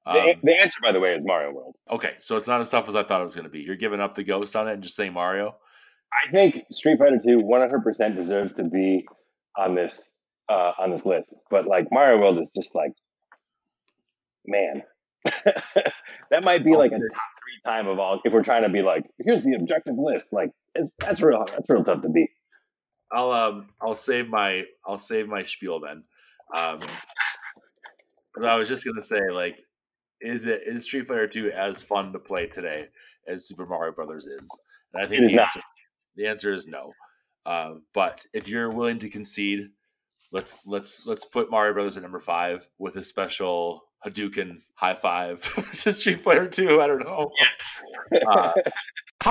The, Um, the answer, by the way, is Mario World. okay, so it's not as tough as I thought it was going to be. You're giving up the ghost on it and just saying Mario. I think Street Fighter 2 100% deserves to be on this uh, on this list. But like Mario World is just like, man, [laughs] that might be like a top three time of all. If we're trying to be like, here's the objective list, like it's, that's real. That's real tough to beat. I'll um I'll save my I'll save my spiel then. Um, but I was just gonna say like, is it is Street Fighter Two as fun to play today as Super Mario Brothers is? And I think the answer the answer is no. Um, but if you're willing to concede, let's let's let's put Mario Brothers at number five with a special Hadouken high five [laughs] to Street Fighter Two. I don't know. Yes. Uh, [laughs]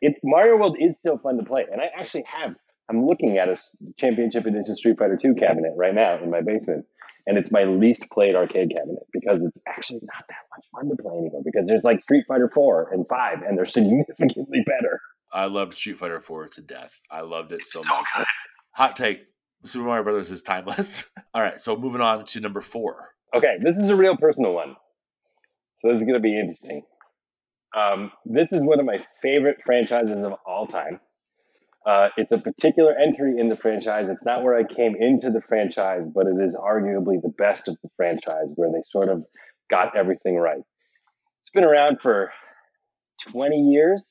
it Mario World is still fun to play, and I actually have. I'm looking at a Championship Edition Street Fighter 2 cabinet right now in my basement, and it's my least played arcade cabinet because it's actually not that much fun to play anymore. Because there's like Street Fighter 4 and 5, and they're [laughs] significantly better. I loved Street Fighter Four to death. I loved it so much. Hot take: Super Mario Brothers is timeless. [laughs] All right, so moving on to number four. Okay, this is a real personal one, so this is going to be interesting. Um, this is one of my favorite franchises of all time. Uh, it's a particular entry in the franchise. It's not where I came into the franchise, but it is arguably the best of the franchise where they sort of got everything right. It's been around for 20 years,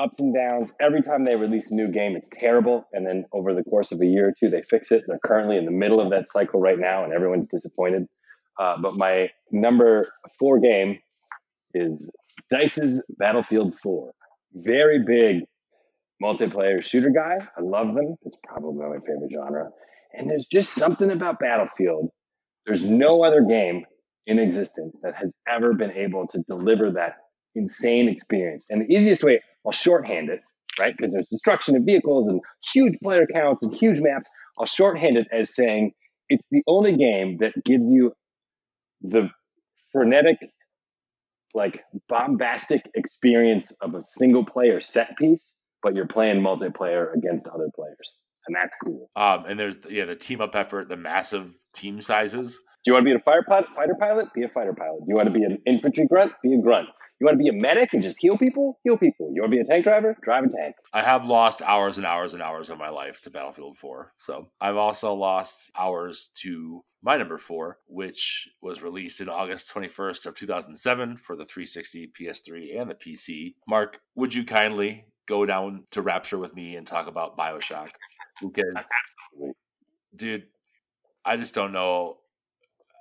ups and downs. Every time they release a new game, it's terrible. And then over the course of a year or two, they fix it. They're currently in the middle of that cycle right now, and everyone's disappointed. Uh, but my number four game is Dice's Battlefield 4. Very big multiplayer shooter guy. I love them. It's probably my favorite genre. And there's just something about Battlefield. There's no other game in existence that has ever been able to deliver that insane experience. And the easiest way, I'll shorthand it, right? Because there's destruction of vehicles and huge player counts and huge maps. I'll shorthand it as saying it's the only game that gives you the frenetic, like bombastic experience of a single player set piece, but you're playing multiplayer against other players. And that's cool. Um, and there's yeah the team up effort, the massive team sizes. Do you want to be a fire pilot, fighter pilot? Be a fighter pilot. Do you want to be an infantry grunt? Be a grunt. You want to be a medic and just heal people? Heal people. You want to be a tank driver? Drive a tank. I have lost hours and hours and hours of my life to Battlefield 4. So I've also lost hours to my number four, which was released in August 21st of 2007 for the 360, PS3, and the PC. Mark, would you kindly go down to Rapture with me and talk about Bioshock? Because, [laughs] dude, I just don't know.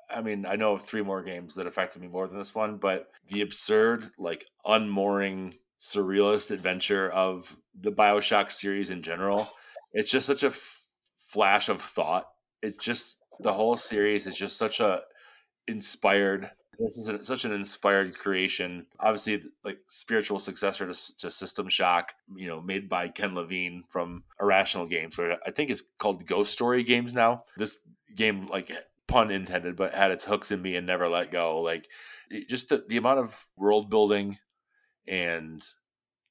I mean, I know of three more games that affected me more than this one, but the absurd, like unmooring, surrealist adventure of the Bioshock series in general, it's just such a f- flash of thought. It's just the whole series is just such a inspired this is such an inspired creation. Obviously, like spiritual successor to, to System Shock, you know, made by Ken Levine from Irrational Games, where I think it's called Ghost Story Games now. This game, like pun intended, but had its hooks in me and never let go. Like it, just the, the amount of world building and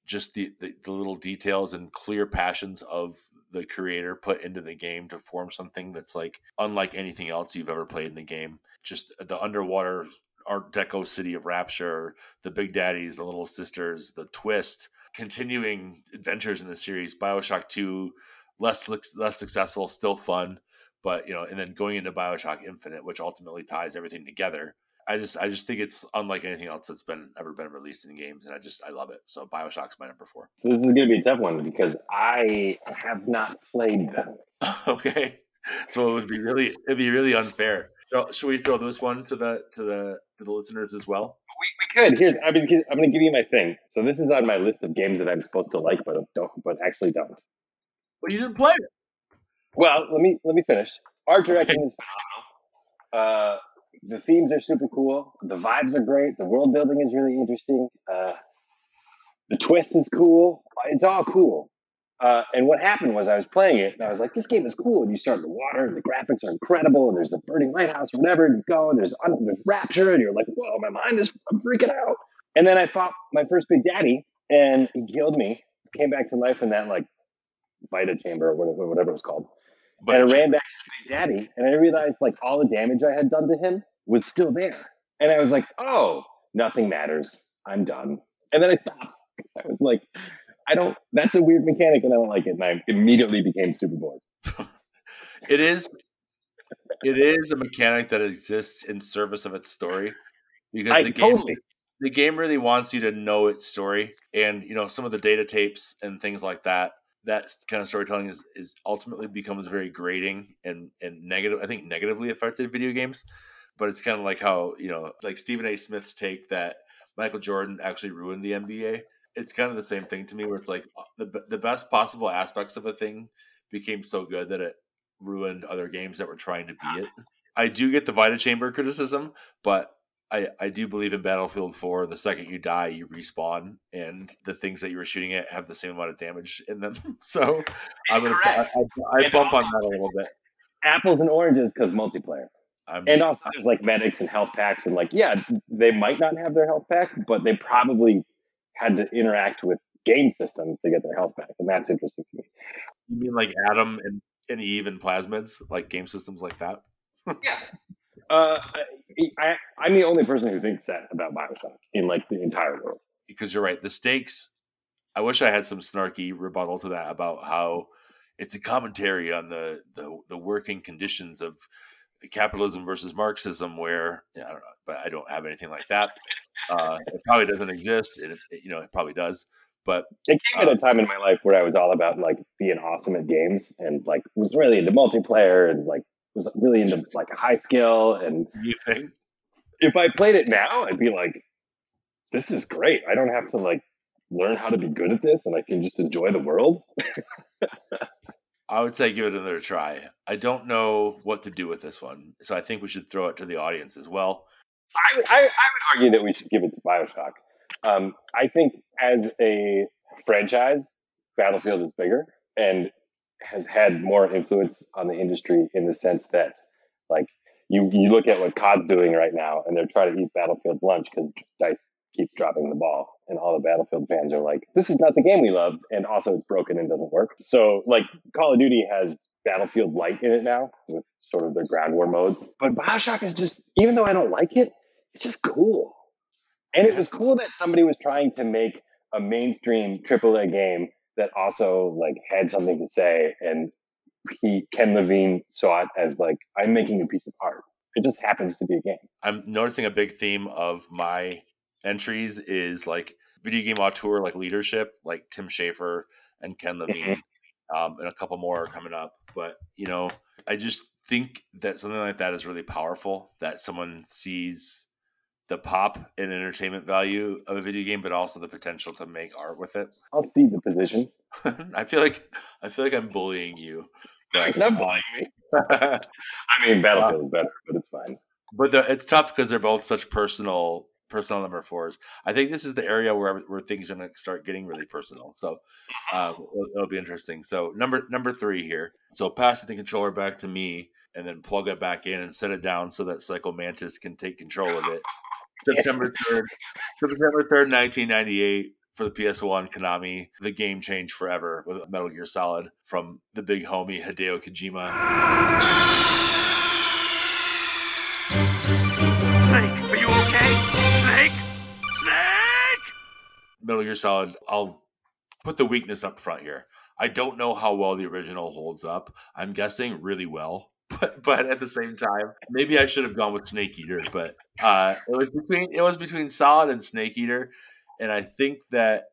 just the, the, the little details and clear passions of the creator put into the game to form something that's like unlike anything else you've ever played in the game. Just the underwater Art Deco city of Rapture, the Big Daddies, the Little Sisters, the twist, continuing adventures in the series. Bioshock Two, less less successful, still fun, but you know, and then going into Bioshock Infinite, which ultimately ties everything together. I just I just think it's unlike anything else that's been ever been released in games, and I just I love it. So Bioshock's my number four. So this is going to be a tough one because I have not played them. [laughs] okay, so it would be really it'd be really unfair. Should we throw this one to the to the to the listeners as well? We, we could. Here's to I'm going to give you my thing. So this is on my list of games that I'm supposed to like, but don't, but actually don't. Well, you didn't play it. Well, let me let me finish. Art direction okay. is phenomenal. Uh, the themes are super cool. The vibes are great. The world building is really interesting. Uh, the twist is cool. It's all cool. Uh, and what happened was I was playing it and I was like, this game is cool. And you start in the water, and the graphics are incredible, and there's the burning lighthouse or whatever, and you go, and there's, there's rapture, and you're like, whoa, my mind is, I'm freaking out. And then I fought my first big daddy, and he killed me, came back to life in that like Vita chamber or whatever, whatever it was called. But and I ran back to my Daddy, and I realized like all the damage I had done to him was still there. And I was like, oh, nothing matters. I'm done. And then I stopped. [laughs] I was like, I don't. That's a weird mechanic, and I don't like it. And I immediately became super bored. [laughs] it is. It is a mechanic that exists in service of its story because I, the game totally. the game really wants you to know its story, and you know some of the data tapes and things like that. That kind of storytelling is is ultimately becomes very grating and and negative. I think negatively affected video games, but it's kind of like how you know like Stephen A. Smith's take that Michael Jordan actually ruined the NBA it's kind of the same thing to me where it's like uh, the, the best possible aspects of a thing became so good that it ruined other games that were trying to be it. I do get the Vita Chamber criticism, but I, I do believe in Battlefield 4, the second you die, you respawn, and the things that you were shooting at have the same amount of damage in them. [laughs] So I'm gonna I, I, I bump on that a little bit. Apples and oranges because multiplayer. I'm and just, also, there's like medics and health packs, and like, yeah, they might not have their health pack, but they probably had to interact with game systems to get their health back, and that's interesting to me. You mean like Adam and, and Eve and plasmids, like game systems like that? [laughs] yeah. Uh, I, I, am the only person who thinks that about Bioshock in like the entire world. because you're right. The stakes. I wish I had some snarky rebuttal to that about how it's a commentary on the the, the working conditions of capitalism versus Marxism, where I don't know, but I don't have anything like that. Uh, it probably doesn't exist. It, it, you know, it probably does. But it came at a time in my life where I was all about like being awesome at games and like was really into multiplayer and like was really into like high skill and you think if I played it now, I'd be like, this is great. I don't have to like learn how to be good at this and I can just enjoy the world. I would say give it another try. I don't know what to do with this one, so I think we should throw it to the audience as well. I, I, I would argue that we should give it to Bioshock. Um, I think as a franchise, Battlefield is bigger and has had more influence on the industry in the sense that, like, you you look at what COD's doing right now, and they're trying to eat Battlefield's lunch because Dice keeps dropping the ball, and all the Battlefield fans are like, "This is not the game we love," and also it's broken and doesn't work. So, like, Call of Duty has Battlefield Light in it now with sort of their ground war modes, but Bioshock is just, even though I don't like it, it's just cool. And it was cool that somebody was trying to make a mainstream AAA game that also like had something to say. And he, Ken Levine, saw it as like I'm making a piece of art. It just happens to be a game. I'm noticing a big theme of my entries is like video game auteur, like leadership, like Tim Schafer and Ken Levine, mm-hmm. um, and a couple more are coming up. But you know, I just think that something like that is really powerful. That someone sees the pop and entertainment value of a video game, but also the potential to make art with it. I'll see the position. [laughs] I feel like I feel like I'm bullying you. But, not bullying me. [laughs] I mean, Battlefield is better, but it's fine. But the, it's tough because they're both such personal personal number fours. I think this is the area where where things are going to start getting really personal. So uh, it'll, it'll, be interesting. So number number three here. So passing the controller back to me and then plug it back in and set it down so that Psycho Mantis can take control of it. September 3rd, September 3rd, 1998 for the PS1 Konami. The game changed forever with Metal Gear Solid from the big homie Hideo Kojima. Snake, are you okay? Snake? Snake! Metal Gear Solid, I'll put the weakness up front here. I don't know how well the original holds up. I'm guessing really well but [laughs] but at the same time, maybe I should have gone with Snake Eater. But uh, it was between it was between Solid and Snake Eater, and I think that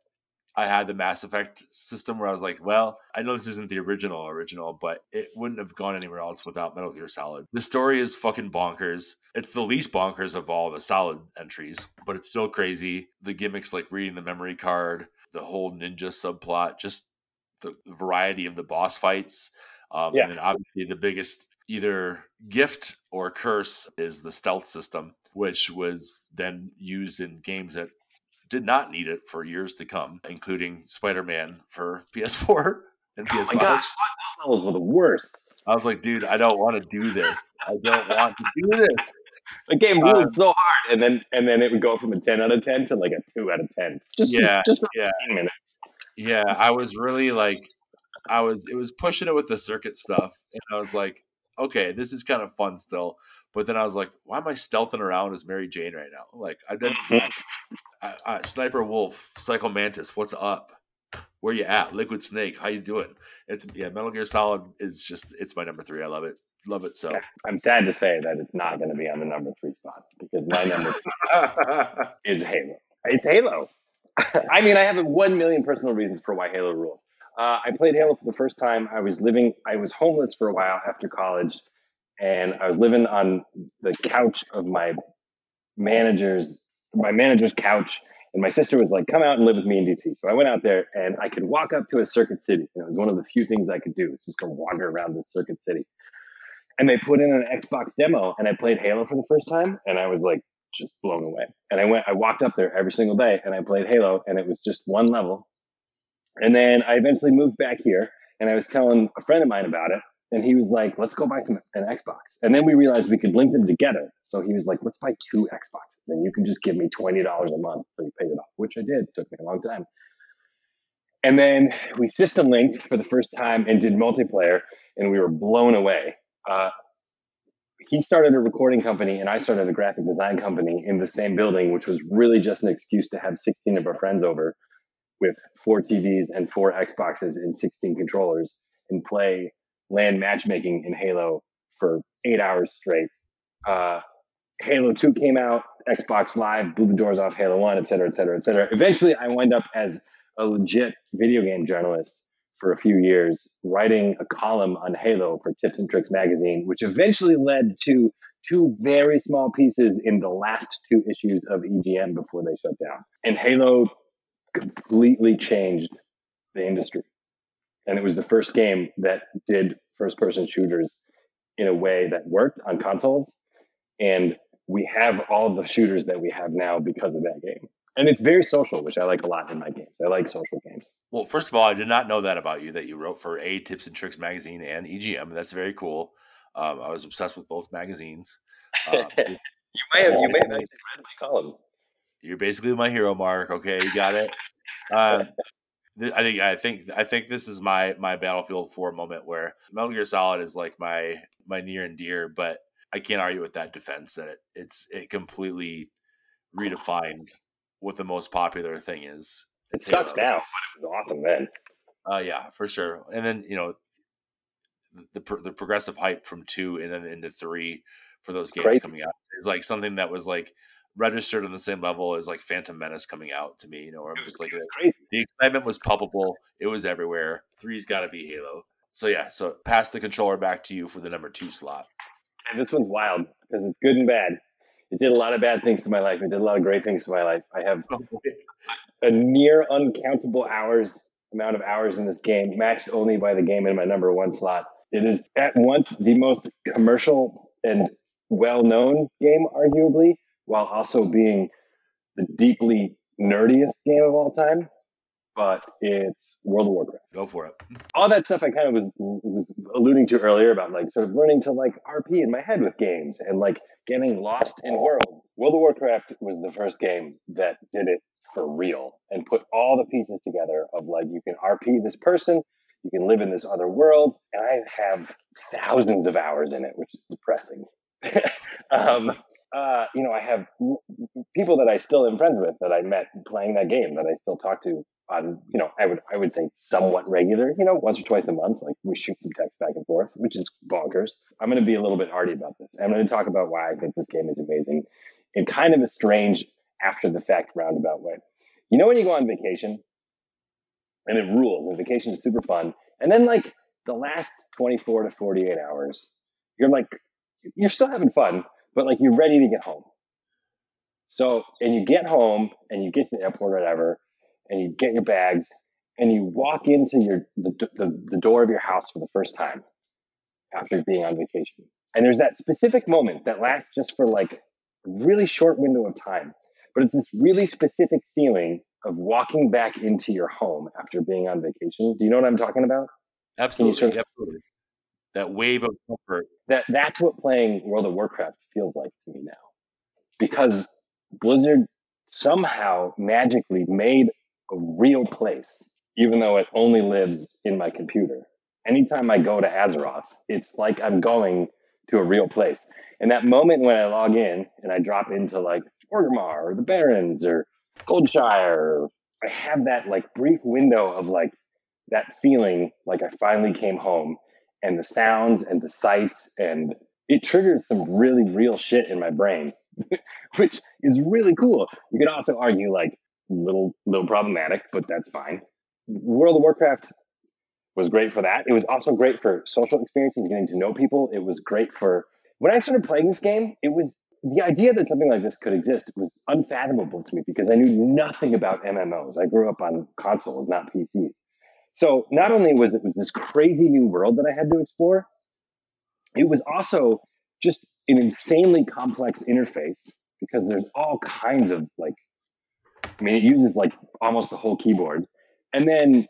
I had the Mass Effect system where I was like, well, I know this isn't the original original, but it wouldn't have gone anywhere else without Metal Gear Solid. The story is fucking bonkers. It's the least bonkers of all the Solid entries, but it's still crazy. The gimmicks like reading the memory card, the whole ninja subplot, just the variety of the boss fights. Um, yeah. And then obviously the biggest either gift or curse is the stealth system, which was then used in games that did not need it for years to come, including Spider Man for [laughs] PS4 and PS5. Oh my gosh, those levels were the worst. I was like, dude, I don't want to do this. I don't want to do this. [laughs] The game ruled uh, so hard, and then and then it would go from a ten out of ten to like a two out of ten. Just yeah, just for yeah. minutes. Yeah, I was really like, I was it was pushing it with the circuit stuff, and I was like, okay, this is kind of fun still. But then I was like, why am I stealthing around as Mary Jane right now? Like I've done mm-hmm. I, I, Sniper Wolf, Psycho Mantis, what's up? Where you at? Liquid Snake, how you doing? It's yeah, Metal Gear Solid is just it's my number three. I love it. Love it so. Yeah, I'm sad to say that it's not going to be on the number three spot because my number [laughs] is Halo. It's Halo. [laughs] I mean, I have one million personal reasons for why Halo rules. Uh, I played Halo for the first time. I was living, I was homeless for a while after college, and I was living on the couch of my manager's, my manager's couch. And my sister was like, "Come out and live with me in DC." So I went out there, and I could walk up to a Circuit City. And it was one of the few things I could do. Was just go wander around the Circuit City. And they put in an Xbox demo, and I played Halo for the first time, and I was like just blown away. And I went, I walked up there every single day, and I played Halo, and it was just one level, and then I eventually moved back here and I was telling a friend of mine about it. And he was like, let's go buy some an Xbox. And then we realized we could link them together. So he was like, let's buy two Xboxes and you can just give me $20 a month so he paid it off, which I did. It took me a long time. And then we system linked for the first time and did multiplayer and we were blown away. Uh, he started a recording company and I started a graphic design company in the same building, which was really just an excuse to have 16 of our friends over with four TVs and four Xboxes and 16 controllers and play land matchmaking in Halo for eight hours straight. Uh, Halo 2 came out, Xbox Live blew the doors off Halo 1, et cetera, et cetera, et cetera. Eventually, I wind up as a legit video game journalist for a few years, writing a column on Halo for Tips and Tricks magazine, which eventually led to two very small pieces in the last two issues of EGM before they shut down. And Halo completely changed the industry. And it was the first game that did first person shooters in a way that worked on consoles. And we have all the shooters that we have now because of that game. And it's very social, which I like a lot in my games. I like social games. Well, first of all, I did not know that about you that you wrote for A Tips and Tricks magazine and EGM. That's very cool. Um, I was obsessed with both magazines. Um, [laughs] you may have you may have actually read my columns. You're basically my hero, Mark. Okay, you got it. Um, th- I think I think I think this is my my Battlefield Four moment where Metal Gear Solid is like my my near and dear, but I can't argue with that defense that it, it's it completely redefined what the most popular thing is. It sucks now, but it was awesome then. Uh, yeah, for sure. And then you know the the progressive hype from two and then into three for those games Crazy. coming out is like something that was like registered on the same level as like Phantom Menace coming out to me. You know, where I'm just like the excitement was palpable. It was everywhere. Three's got to be Halo. So yeah, so pass the controller back to you for the number two slot. And this one's wild because it's good and bad. It did a lot of bad things to my life. It did a lot of great things to my life. I have [laughs] oh, a near uncountable hours amount of hours in this game, matched only by the game in my number one slot. It is at once the most commercial and well known game, arguably, while also being the deeply nerdiest game of all time. But it's World of Warcraft Go for it. all that stuff I kind of was was alluding to earlier about like sort of learning to like RP in my head with games and like getting lost in worlds. World of Warcraft was the first game that did it for real and put all the pieces together of like you can RP this person, you can live in this other world, and I have thousands of hours in it, which is depressing. [laughs] um, uh, you know, I have people that I still am friends with that I met playing that game that I still talk to on, you know, I would I would say somewhat regular, you know, once or twice a month. Like we shoot some text back and forth, which is bonkers. I'm going to be a little bit arty about this. I'm going to talk about why I think this game is amazing in kind of a strange after the fact roundabout way. You know when you go on vacation and it rules, and vacation is super fun, and then like the last 24 to 48 hours, you're like you're still having fun, but like you're ready to get home. So, and you get home and you get to the airport or whatever, and you get your bags and you walk into your the, the, the door of your house for the first time after being on vacation. And there's that specific moment that lasts just for like a really short window of time. But it's this really specific feeling of walking back into your home after being on vacation. Do you know what I'm talking about? Absolutely, absolutely. That wave of comfort. that that's what playing World of Warcraft feels like to me now. Because Blizzard somehow magically made a real place, even though it only lives in my computer. Anytime I go to Azeroth, it's like I'm going to a real place. And that moment when I log in and I drop into like Orgrimmar or the Barrens or Goldshire, I have that like brief window of like that feeling like I finally came home and the sounds and the sights and it triggers some really real shit in my brain [laughs] which is really cool. You could also argue like little little problematic but that's fine. World of warcraft was great for that. It was also great for social experiences getting to know people. It was great for when i started playing this game it was the idea that something like this could exist was unfathomable to me because i knew nothing about mmos i grew up on consoles not pcs so not only was it was this crazy new world that I had to explore, it was also just an insanely complex interface because there's all kinds of like, I mean, it uses like almost the whole keyboard, and then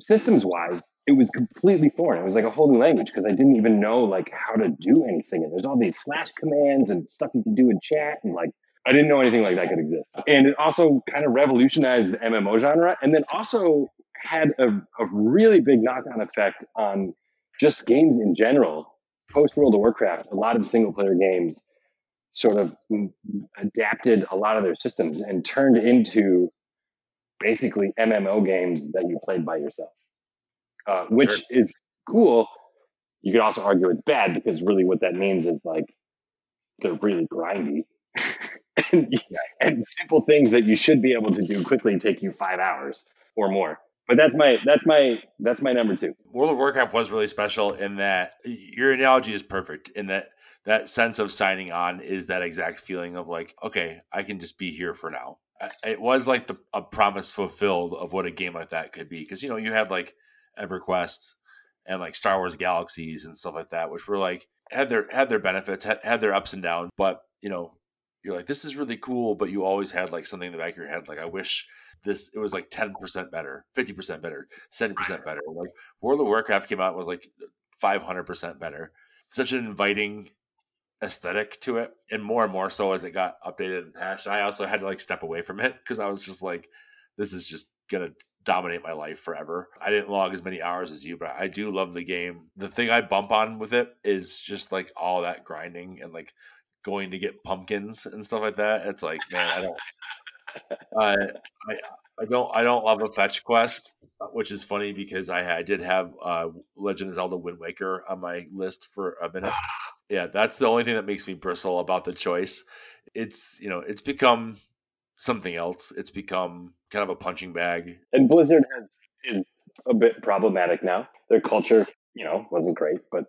systems wise, it was completely foreign. It was like a whole new language because I didn't even know like how to do anything. And there's all these slash commands and stuff you can do in chat, and like I didn't know anything like that could exist. And it also kind of revolutionized the MMO genre, and then also had a, a really big knock on effect on just games in general post World of Warcraft, a lot of single player games sort of adapted a lot of their systems and turned into basically MMO games that you played by yourself, uh, which sure. is cool. You could also argue it's bad because really what that means is like they're really grindy. [laughs] and, and simple things that you should be able to do quickly take you five hours or more. But that's my that's my that's my number two. World of Warcraft was really special in that your analogy is perfect in that that sense of signing on is that exact feeling of like, okay, I can just be here for now. It was like the a promise fulfilled of what a game like that could be because you know you had like EverQuest and like Star Wars Galaxies and stuff like that, which were like had their had their benefits, had, had their ups and downs, but you know you're like this is really cool, but you always had like something in the back of your head like I wish this it was like 10% better 50% better 70% better like world of warcraft came out was like 500% better. Such an inviting aesthetic to it and more and more so as it got updated and patched i also had to like step away from it because i was just like this is just gonna dominate my life forever. I didn't log as many hours as you but i do love the game. The thing i bump on with it is just like all that grinding and like going to get pumpkins and stuff like that. It's like man i don't uh, I I don't I don't love a fetch quest, which is funny because I, I did have uh, Legend of Zelda Wind Waker on my list for a minute. [sighs] Yeah, that's the only thing that makes me bristle about the choice. It's you know it's become something else. It's become kind of a punching bag. And Blizzard has is a bit problematic now. Their culture, you know, wasn't great, but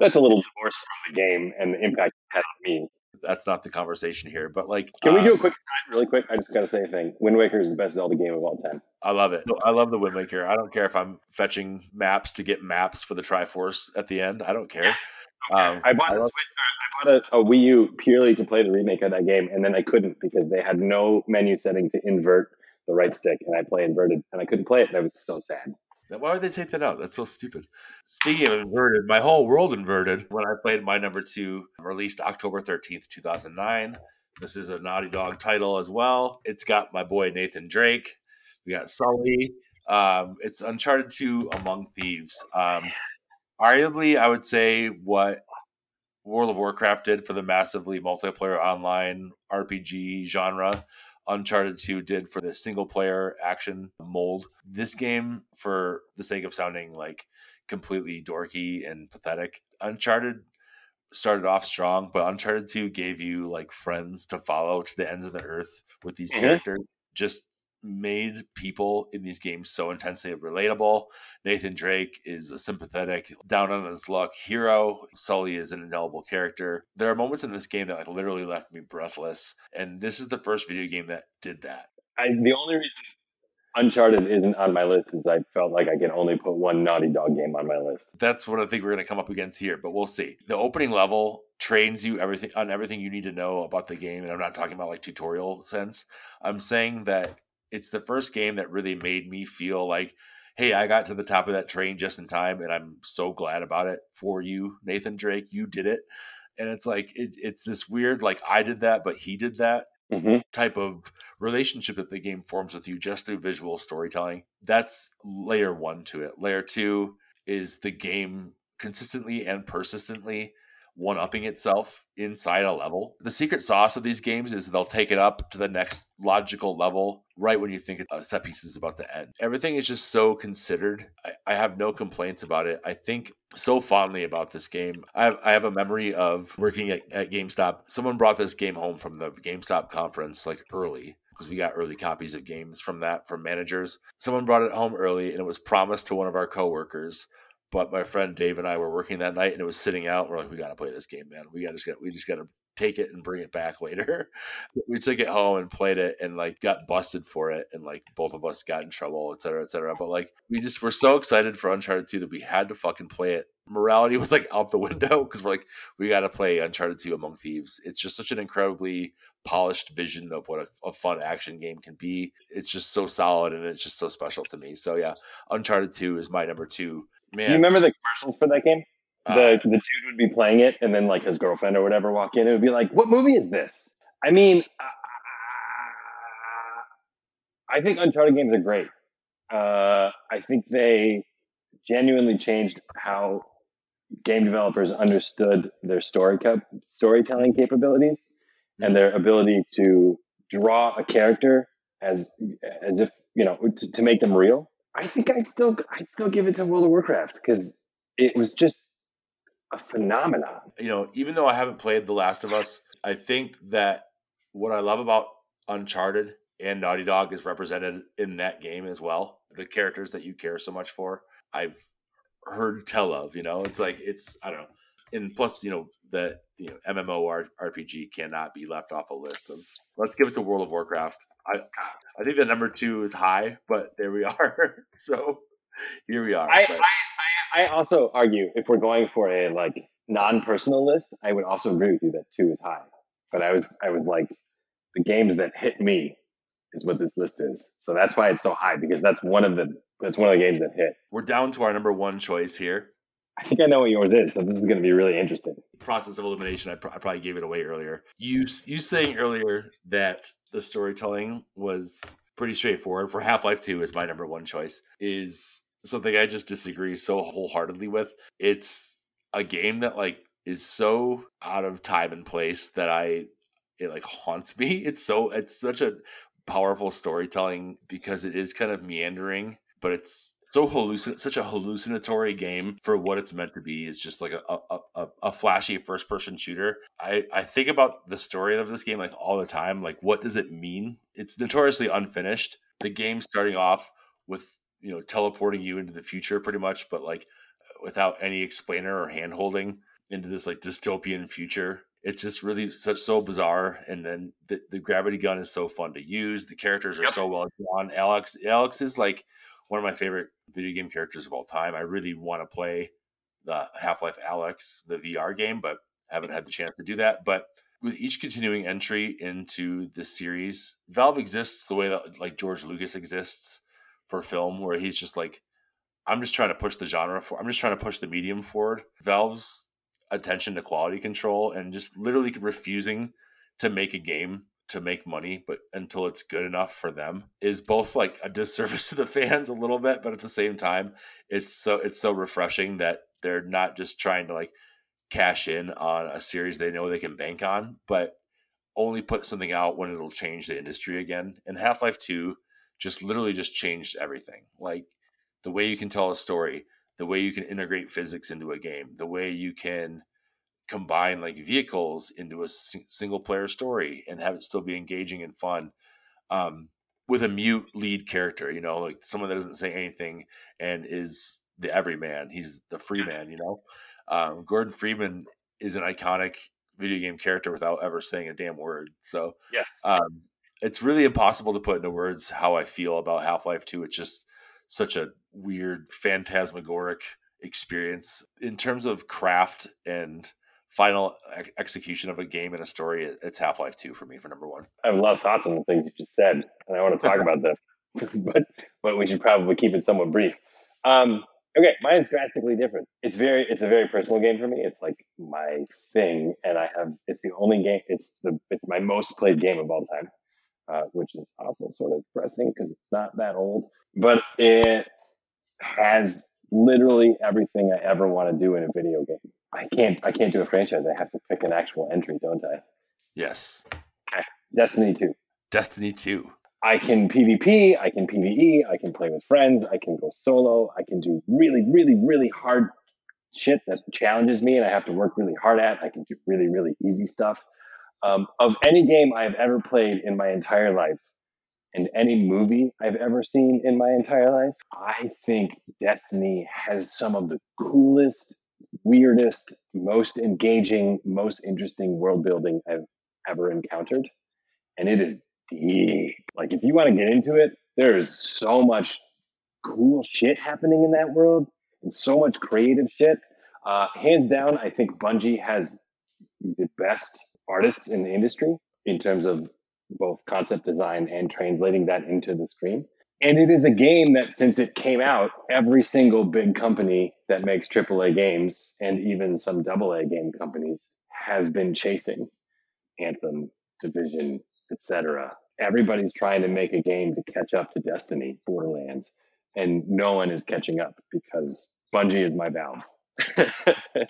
that's a little divorced from the game and the impact it had on me that's not the conversation here. But like, can we do a um, quick really quick? I just got to say a thing. Wind Waker is the best Zelda game of all time. I love it. I love the Wind Waker. I don't care if I'm fetching maps to get maps for the Triforce at the end. I don't care. [laughs] Um, I bought I a love- Switch. I bought a, a Wii U purely to play the remake of that game, and then I couldn't because they had no menu setting to invert the right stick, and I play inverted, and I couldn't play it, and I was so sad. Why would they take that out? That's so stupid. Speaking of inverted, my whole world inverted when I played my number two, released October 13th, 2009. This is a Naughty Dog title as well. It's got my boy Nathan Drake. We got Sully. Um, it's Uncharted 2 Among Thieves. Um, arguably, I would say what World of Warcraft did for the massively multiplayer online RPG genre Uncharted 2 did for the single player action mold. This game, for the sake of sounding like completely dorky and pathetic, Uncharted started off strong, but Uncharted 2 gave you like friends to follow to the ends of the earth with these mm-hmm. characters. Just made people in these games so intensely relatable. Nathan Drake is a sympathetic, down on his luck hero. Sully is an indelible character. There are moments in this game that like literally left me breathless, and this is the first video game that did that. I, the only reason Uncharted isn't on my list is I felt like I can only put one Naughty Dog game on my list. That's what I think we're going to come up against here, but we'll see. The opening level trains you everything on everything you need to know about the game, and I'm not talking about like tutorial sense. I'm saying that it's the first game that really made me feel like, hey, I got to the top of that train just in time, and I'm so glad about it for you, Nathan Drake. You did it, and it's like it, it's this weird like I did that, but he did that. Mm-hmm. type of relationship that the game forms with you just through visual storytelling. That's layer one to it. Layer two is the game consistently and persistently one upping itself inside a level. The secret sauce of these games is they'll take it up to the next logical level right when you think a set piece is about to end. Everything is just so considered. I, I, have no complaints about it. I think so fondly about this game. I have, I have a memory of working at, at GameStop. Someone brought this game home from the GameStop conference like early because we got early copies of games from that from managers. Someone brought it home early and it was promised to one of our coworkers but my friend Dave and I were working that night, and it was sitting out. We're like, we got to play this game, man. We got to get, we just got to take it and bring it back later. [laughs] we took it home and played it, and like got busted for it, and like both of us got in trouble, et cetera, et cetera. But like we just were so excited for Uncharted Two that we had to fucking play it. Morality [laughs] was like out the window because we're like, we got to play Uncharted Two Among Thieves. It's just such an incredibly polished vision of what a, a, fun action game can be. It's just so solid and it's just so special to me. So yeah, Uncharted 2 is my number 2 Man. Do you remember the commercials for that game? The uh, the dude would be playing it, and then like his girlfriend or whatever walk in. It would be like, "What movie is this?" I mean, uh, I think Uncharted games are great. Uh, I think they genuinely changed how game developers understood their story cap- storytelling capabilities and their ability to draw a character as as if you know to, to make them real. I think I'd still I'd still give it to World of Warcraft because it was just a phenomenon. You know, even though I haven't played The Last of Us, I think that what I love about Uncharted and Naughty Dog is represented in that game as well. The characters that you care so much for, I've heard tell of. You know, it's like it's I don't know, and plus you know the you know MMO RPG cannot be left off a list of. Let's give it to World of Warcraft. I I think the number two is high, but there we [laughs] are. so here we are. I, I, I, I also argue if we're going for a like non-personal list, I would also agree with you that two is high. But I was I was like the games that hit me is what this list is. So that's why it's so high because that's one of the that's one of the games that hit. we're down to our number one choice here. I think I know what yours is, so this is going to be really interesting. Process of elimination. I, pr- I probably gave it away earlier. You you saying earlier that the storytelling was pretty straightforward for Half Life Two is my number one choice. Is something I just disagree so wholeheartedly with. It's a game that like is so out of time and place that I it like haunts me. It's so it's such a powerful storytelling because it is kind of meandering but it's so hallucin such a hallucinatory game for what it's meant to be. It's just like a a, a, a flashy first person shooter. I, I think about the story of this game like all the time. Like, what does it mean? It's notoriously unfinished. The game starting off with you know teleporting you into the future pretty much, but like without any explainer or hand holding into this like dystopian future. It's just really such so bizarre, and then the, the gravity gun is so fun to use. The characters are Yep. so well drawn. Alyx, Alyx is like one of my favorite video game characters of all time. I really want to play the Half Life Alyx, the VR game, but haven't had the chance to do that. But with each continuing entry into the series, Valve exists the way that like George Lucas exists for film, where he's just like, I'm just trying to push the genre for. I'm just trying to push the medium forward. Valve's attention to quality control and just literally refusing to make a game to make money, but until it's good enough for them is both like a disservice [laughs] to the fans a little bit, but at the same time, it's so it's so refreshing that they're not just trying to like cash in on a series they know they can bank on, but only put something out when it'll change the industry again. And Half Life Two just literally just changed everything. Like the way you can tell a story, the way you can integrate physics into a game, the way you can combine like vehicles into a single player story and have it still be engaging and fun um, with a mute lead character you know like someone that doesn't say anything and is the everyman he's the free man you know um, gordon freeman is an iconic video game character without ever saying a damn word so Yes. um, it's really impossible to put into words how I feel about Half Life 2. It's just such a weird, phantasmagoric experience. In terms of craft and final ex- execution of a game and a story, it's Half Life 2 for me for number one. I have a lot of thoughts on the things you just said, and I want to talk about them, [laughs] but but we should probably keep it somewhat brief. Um, okay, mine is drastically different. It's very it's a very personal game for me. It's like my thing, and I have it's the only game. It's the it's my most played game of all time, uh, which is also sort of depressing because it's not that old, but it has literally everything I ever want to do in a video game. I can't I can't do a franchise. I have to pick an actual entry, don't I? Yes. Destiny two. Destiny 2. I can PvP, I can PvE, I can play with friends, I can go solo, I can do really, really, really hard shit that challenges me and I have to work really hard at. I can do really, really easy stuff. Um, of any game I've ever played in my entire life and any movie I've ever seen in my entire life, I think Destiny has some of the coolest, weirdest, most engaging, most interesting world building I've ever encountered. And it is deep. Like if you want to get into it, there is so much cool shit happening in that world and so much creative shit. Uh, hands down, I think Bungie has the best artists in the industry in terms of both concept design and translating that into the screen. And it is a game that, since it came out, every single big company that makes AAA games and even some AA game companies has been chasing Anthem, Division, etc. Everybody's trying to make a game to catch up to Destiny, Borderlands, and no one is catching up because Bungie is my Valve. [laughs]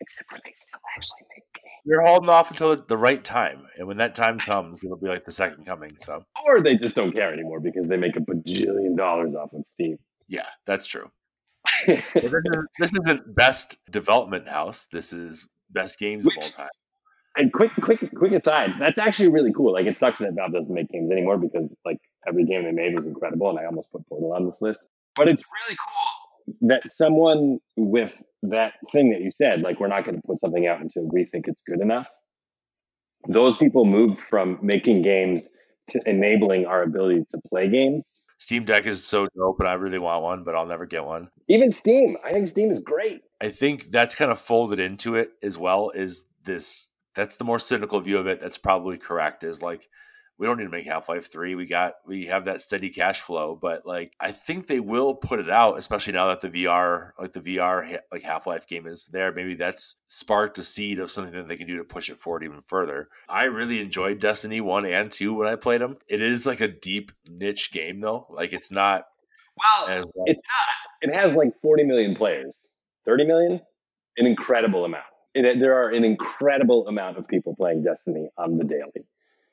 Except for they still actually make games. You're holding off until the right time, and when that time comes, it'll be like the second coming. So Or they just don't care anymore because they make a bajillion dollars off of Steam. yeah, that's true. [laughs] This, is, this isn't best development house. This is best games of all time. and quick, quick, quick aside, that's actually really cool. Like, it sucks that Valve doesn't make games anymore because like every game they made was incredible, and I almost put Portal on this list. But it's really cool that someone with that thing that you said, like, we're not going to put something out until we think it's good enough. Those people moved from making games to enabling our ability to play games. Steam Deck is so dope, and I really want one, but I'll never get one. Even Steam, I think Steam is great. I think that's kind of folded into it as well. Is this that's the more cynical view of it? That's probably correct. Is like we don't need to make Half Life Three. We got we have that steady cash flow, but like I think they will put it out, especially now that the VR like the VR like Half Life game is there. Maybe that's sparked a seed of something that they can do to push it forward even further. I really enjoyed Destiny One and Two when I played them. It is like a deep niche game though. Like it's not Well, as like, it's not. It has like 40 million players. 30 million? An incredible amount. It, there are an incredible amount of people playing Destiny on the daily.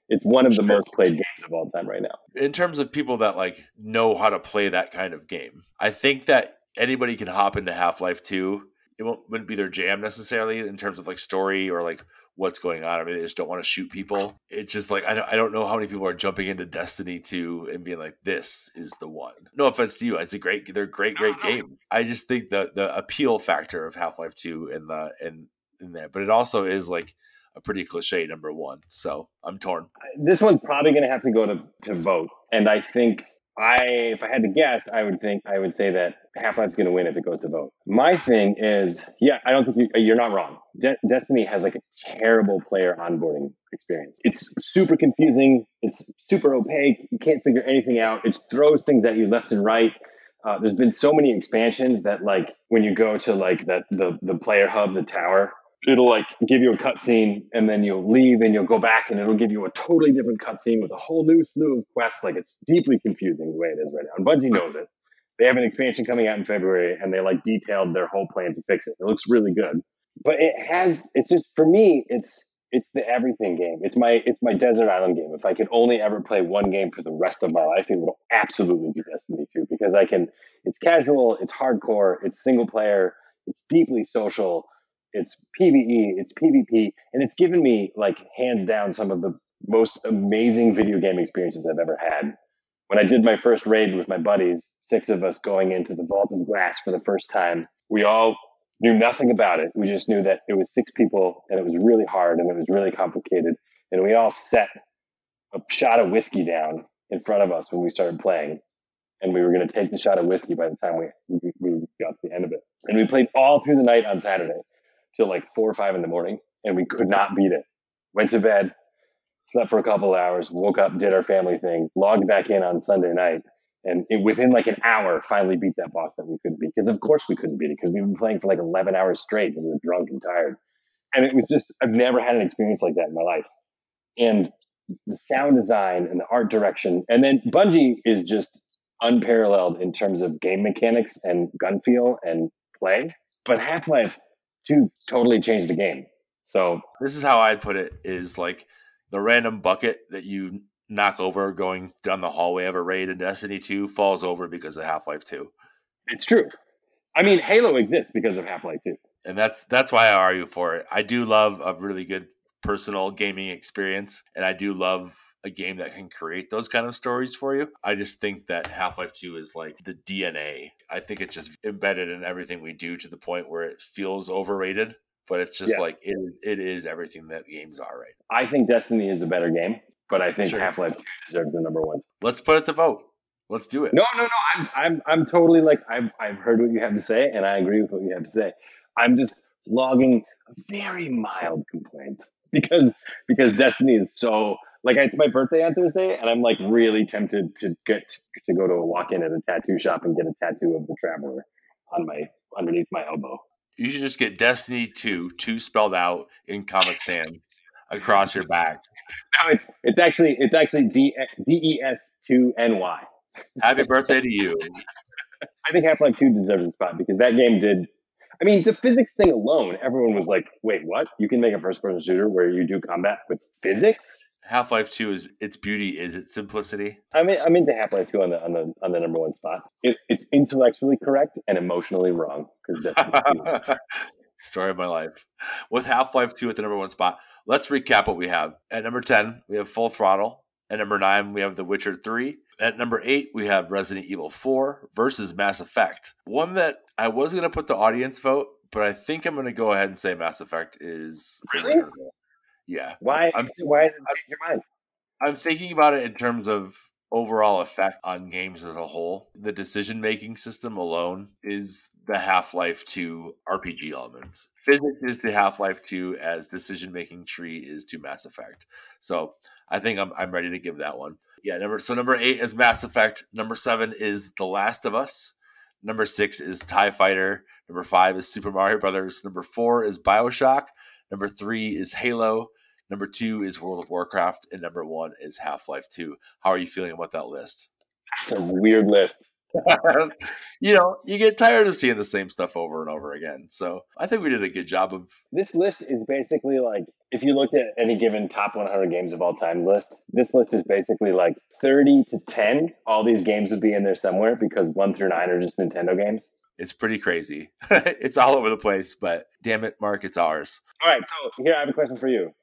It's one of the Sure. most played games of all time right now. in terms of people that like know how to play that kind of game. I think that anybody can hop into Half Life Two. It won't, wouldn't be their jam necessarily in terms of like story or like what's going on. I mean, they just don't want to shoot people. It's just like I don't, I don't know how many people are jumping into Destiny Two and being like, "This is the one." No offense to you, it's a great, they're great, great game. I just think the the appeal factor of Half Life Two and the and in that, but it also is like a pretty cliche number one. So I'm torn. This one's probably going to have to go to, to vote. And I think I, if I had to guess, I would think I would say that Half Life's going to win if it goes to vote. My thing is, yeah, I don't think you, you're not wrong. De- Destiny has like a terrible player onboarding experience. It's super confusing. It's super opaque. You can't figure anything out. It throws things at you left and right. Uh, there's been so many expansions that like when you go to like that the the player hub, the tower, it'll like give you a cutscene and then you'll leave and you'll go back and it'll give you a totally different cutscene with a whole new slew of quests. Like it's deeply confusing the way it is right now. And Bungie knows it. They have an expansion coming out in February and they like detailed their whole plan to fix it. It looks really good. But it has it's just for me, it's it's the everything game. It's my it's my desert island game. If I could only ever play one game for the rest of my life, it would absolutely be Destiny 2 because I can it's casual, it's hardcore, it's single player, it's deeply social, it's PvE, it's PvP, and it's given me like hands down some of the most amazing video game experiences I've ever had. When I did my first raid with my buddies, six of us going into the Vault of Glass for the first time, we all knew nothing about it. We just knew that it was six people and it was really hard and it was really complicated. And we all set a shot of whiskey down in front of us when we started playing. And we were going to take the shot of whiskey by the time we, we, we got to the end of it. And we played all through the night on Saturday till like four or five in the morning. And we could not beat it. Went to bed, slept for a couple hours, woke up, did our family things, logged back in on Sunday night. And it, within like an hour, finally beat that boss that we couldn't beat. Because of course we couldn't beat it because we've been playing for like 11 hours straight and we were drunk and tired. And it was just, I've never had an experience like that in my life. And the sound design and the art direction. And then Bungie is just unparalleled in terms of game mechanics and gun feel and play. But Half Life 2 totally changed the game. So this is how I'd put it is like the random bucket that you knock over going down the hallway of a raid in Destiny 2 falls over because of Half-Life 2. it's true. I mean, Halo exists because of Half Life 2. And that's that's why I argue for it. I do love a really good personal gaming experience and I do love a game that can create those kind of stories for you. I just think that Half-Life 2 is like the DNA. I think it's just embedded in everything we do to the point where it feels overrated, but it's just Yeah. like it is, it is everything that games are right. I think Destiny is a better game, but I think Sure. Half Life 2 deserves the number one. Let's put it to vote. Let's do it. No, no, no. I'm, I'm, I'm totally like I've, I've heard what you have to say, and I agree with what you have to say. I'm just logging a very mild complaint because because Destiny is so like it's my birthday on Thursday, and I'm like really tempted to get to go to a walk-in at a tattoo shop and get a tattoo of the Traveler on my underneath my elbow. You should just get Destiny 2, 2 spelled out in Comic Sans across your back. [laughs] No, it's it's actually it's actually D D E S two N Y. Happy birthday to you. [laughs] I think Half Life Two deserves a spot because that game did. I mean, the physics thing alone, everyone was like, "Wait, what? You can make a first-person shooter where you do combat with physics?" Half Life Two is its beauty is its simplicity. I mean, I'm into Half Life Two on the on the on the number one spot. It, it's intellectually correct and emotionally wrong because that's the [laughs] Story of my life. With Half Life 2 at the number one spot, let's recap what we have. At number 10, we have Full Throttle. At number 9, we have The Witcher 3. At number 8, we have Resident Evil 4 versus Mass Effect. One that I was going to put the audience vote, but I think I'm going to go ahead and say Mass Effect is. Really? Yeah. why. I'm- why did it change your mind? I'm thinking about it in terms of overall effect on games as a whole. The decision making system alone is the Half Life 2 RPG elements. Physics is to Half Life 2 as decision making tree is to Mass Effect. So I think I'm, I'm ready to give that one. Yeah, number so number eight is Mass Effect. Number seven is The Last of Us. Number six is TIE Fighter. Number five is Super Mario Brothers. Number four is Bioshock. Number three is Halo. Number two is World of Warcraft, and number one is Half Life 2. How are you feeling about that list? It's a weird list. [laughs] you know, you get tired of seeing the same stuff over and over again. So I think we did a good job of. This list is basically like if you looked at any given top 100 games of all time list, this list is basically like 30 to 10. All these games would be in there somewhere because one through nine are just Nintendo games. It's pretty crazy. [laughs] it's all over the place, but damn it, Mark, it's ours. All right, so here I have a question for you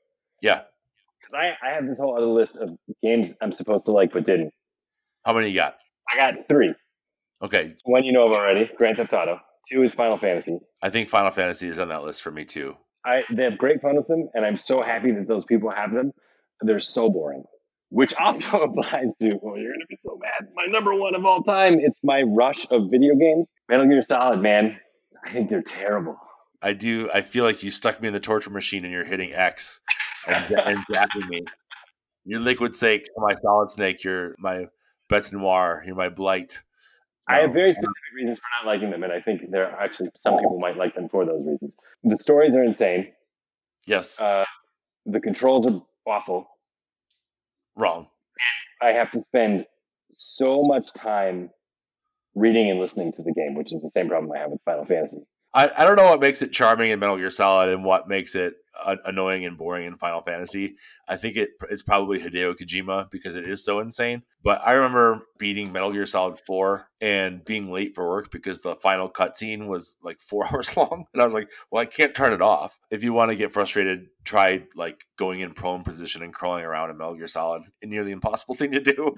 Yeah. because I, I have this whole other list of games I'm supposed to like but didn't. How many you got? I got three. Okay. One you know of already, Grand Theft Auto. Two is Final Fantasy. I think Final Fantasy is on that list for me too. I they have great fun with them, and I'm so happy that those people have them. They're so boring. Which [laughs] also applies to, oh, you're gonna be so mad. My number one of all time. It's my rush of video games. Metal Gear Solid, man. I think they're terrible. I do. I feel like you stuck me in the torture machine and you're hitting X and, and zapping me. You're Liquid Snake, my Solid Snake. You're my Bete Noir. You're my Blight. I have very specific reasons for not liking them, and I think there are actually some people might like them for those reasons. The stories are insane. Yes, Uh, the controls are awful. wrong. And I have to spend so much time reading and listening to the game, which is the same problem I have with Final Fantasy. I, I don't know what makes it charming in Metal Gear Solid and what makes it annoying and boring in Final Fantasy. I think it it's probably Hideo Kojima because it is so insane. But I remember beating Metal Gear Solid 4 and being late for work because the final cutscene was like four [laughs] hours long. And I was like, well, I can't turn it off. If you want to get frustrated, try like going in prone position and crawling around in Metal Gear Solid. A nearly impossible [laughs] thing to do.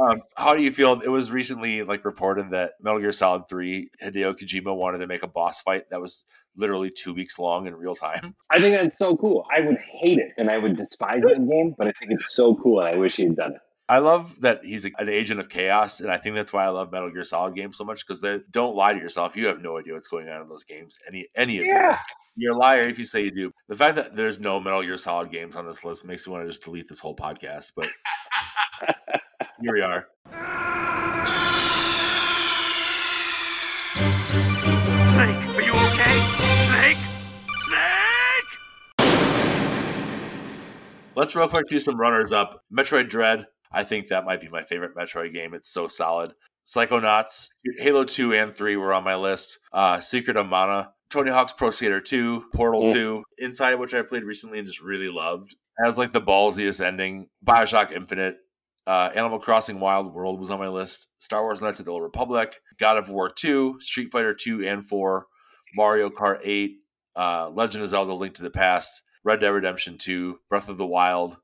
Um, how do you feel? It was recently like reported that Metal Gear Solid 3, Hideo Kojima wanted to make a boss fight that was literally two weeks long in real time. [laughs] I think that's so cool. I would hate it and I would despise that game, but I think it's so cool and I wish he had done it. I love that he's an agent of chaos, and I think that's why I love Metal Gear Solid games so much because they don't lie to yourself. You have no idea what's going on in those games. Any any of them. You're a liar if you say you do. The fact that there's no Metal Gear Solid games on this list makes me want to just delete this whole podcast. But [laughs] here we are. Let's real quick do some runners up. Metroid Dread. I think that might be my favorite Metroid game. It's so solid. Psychonauts, Halo 2 and 3 were on my list. Uh, Secret of Mana, Tony Hawk's Pro Skater 2, Portal Mm. 2, Inside, which I played recently and just really loved. Has like the ballsiest ending. Bioshock Infinite, uh, Animal Crossing Wild World was on my list. Star Wars Knights of the Old Republic, God of War 2, Street Fighter 2 and 4, Mario Kart 8, uh, Legend of Zelda Link to the Past, Red Dead Redemption 2, Breath of the Wild,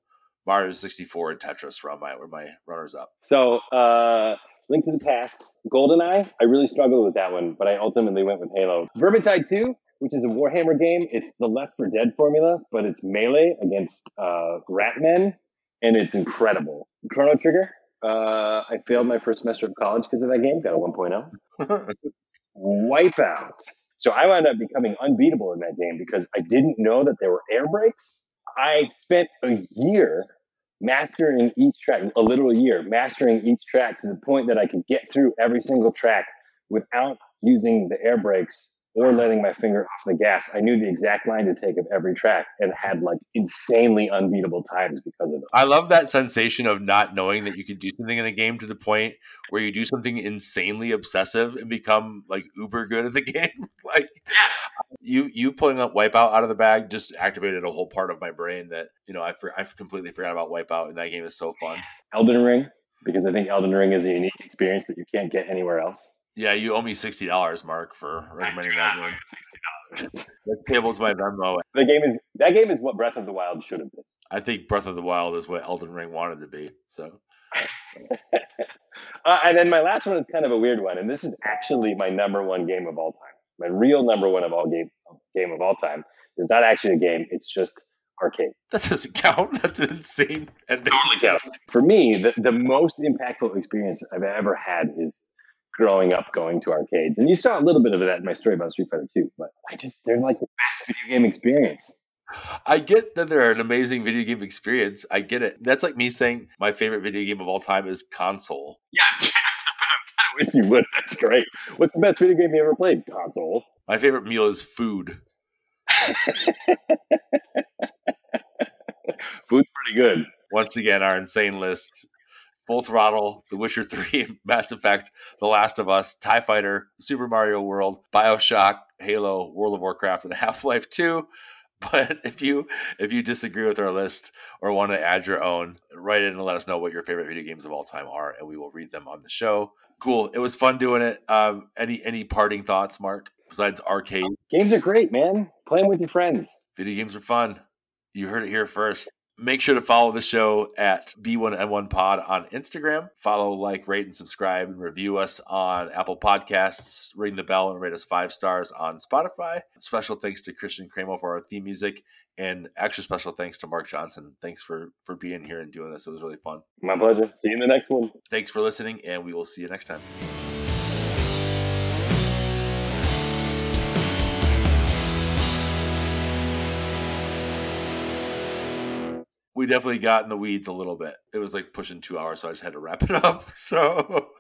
Mario 64, and Tetris were, on my, were my runners up. So, uh, Link to the Past, GoldenEye. I really struggled with that one, but I ultimately went with Halo. Vermintide 2, which is a Warhammer game. It's the Left 4 Dead formula, but it's melee against uh, Ratmen, and it's incredible. Chrono Trigger. Uh, I failed my first semester of college because of that game. Got a 1.0. [laughs] Wipeout. So I wound up becoming unbeatable in that game because I didn't know that there were air brakes. I spent a year mastering each track, a literal year, mastering each track to the point that I could get through every single track without using the air brakes or letting my finger off the gas. I knew the exact line to take of every track and had like insanely unbeatable times because of it. I love that sensation of not knowing that you can do something in a game to the point where you do something insanely obsessive and become like uber good at the [laughs] game. like you you pulling up Wipeout out of the bag just activated a whole part of my brain that you know I for, I completely forgot about Wipeout and that game is so fun. Elden Ring, because I think Elden Ring is a unique experience that you can't get anywhere else. Yeah, you owe me sixty dollars, Mark, for recommending that one. Sixty dollars. That's payable to my Venmo. The game is that game is what Breath of the Wild should have been. I think Breath of the Wild is what Elden Ring wanted to be. So [laughs] Uh, and then my last one is kind of a weird one, and this is actually my number one game of all time. My real number one of all game game of all time is not actually a game; it's just arcade. that doesn't count. [laughs] That's an insane ending. counts. For me, the, the most impactful experience I've ever had is growing up going to arcades. And you saw a little bit of that in my story about Street Fighter 2, but I just, they're like the best video game experience. I get that they're an amazing video game experience. I get it. That's like me saying my favorite video game of all time is console. Yeah, I kind of wish you would. That's great. What's the best video game you ever played? Console. My favorite meal is food. [laughs] Food's pretty good. Once again, our insane list. Full Throttle, The Witcher 3, Mass Effect, The Last of Us, TIE Fighter, Super Mario World, Bioshock, Halo, World of Warcraft, and [laughs] Half Life 2. But if you if you disagree with our list or want to add your own, write in and let us know what your favorite video games of all time are, and we will read them on the show. Cool. It was fun doing it. Um, any any parting thoughts, Mark? Besides arcade, Games are great, man. Play them with your friends. video games are fun. You heard it here first. Make sure to follow the show at B1N1 Pod on Instagram. Follow, like, rate, and subscribe, and review us on Apple Podcasts. Ring the bell and rate us five stars on Spotify. Special thanks to Christian Cremo for our theme music, and extra special thanks to Mark Johnson. Thanks for for being here and doing this. It was really fun. My pleasure. See you in the next one. Thanks for listening, and we will see you next time. We definitely got in the weeds a little bit. It was like pushing two hours, so I just had to wrap it [laughs] up. So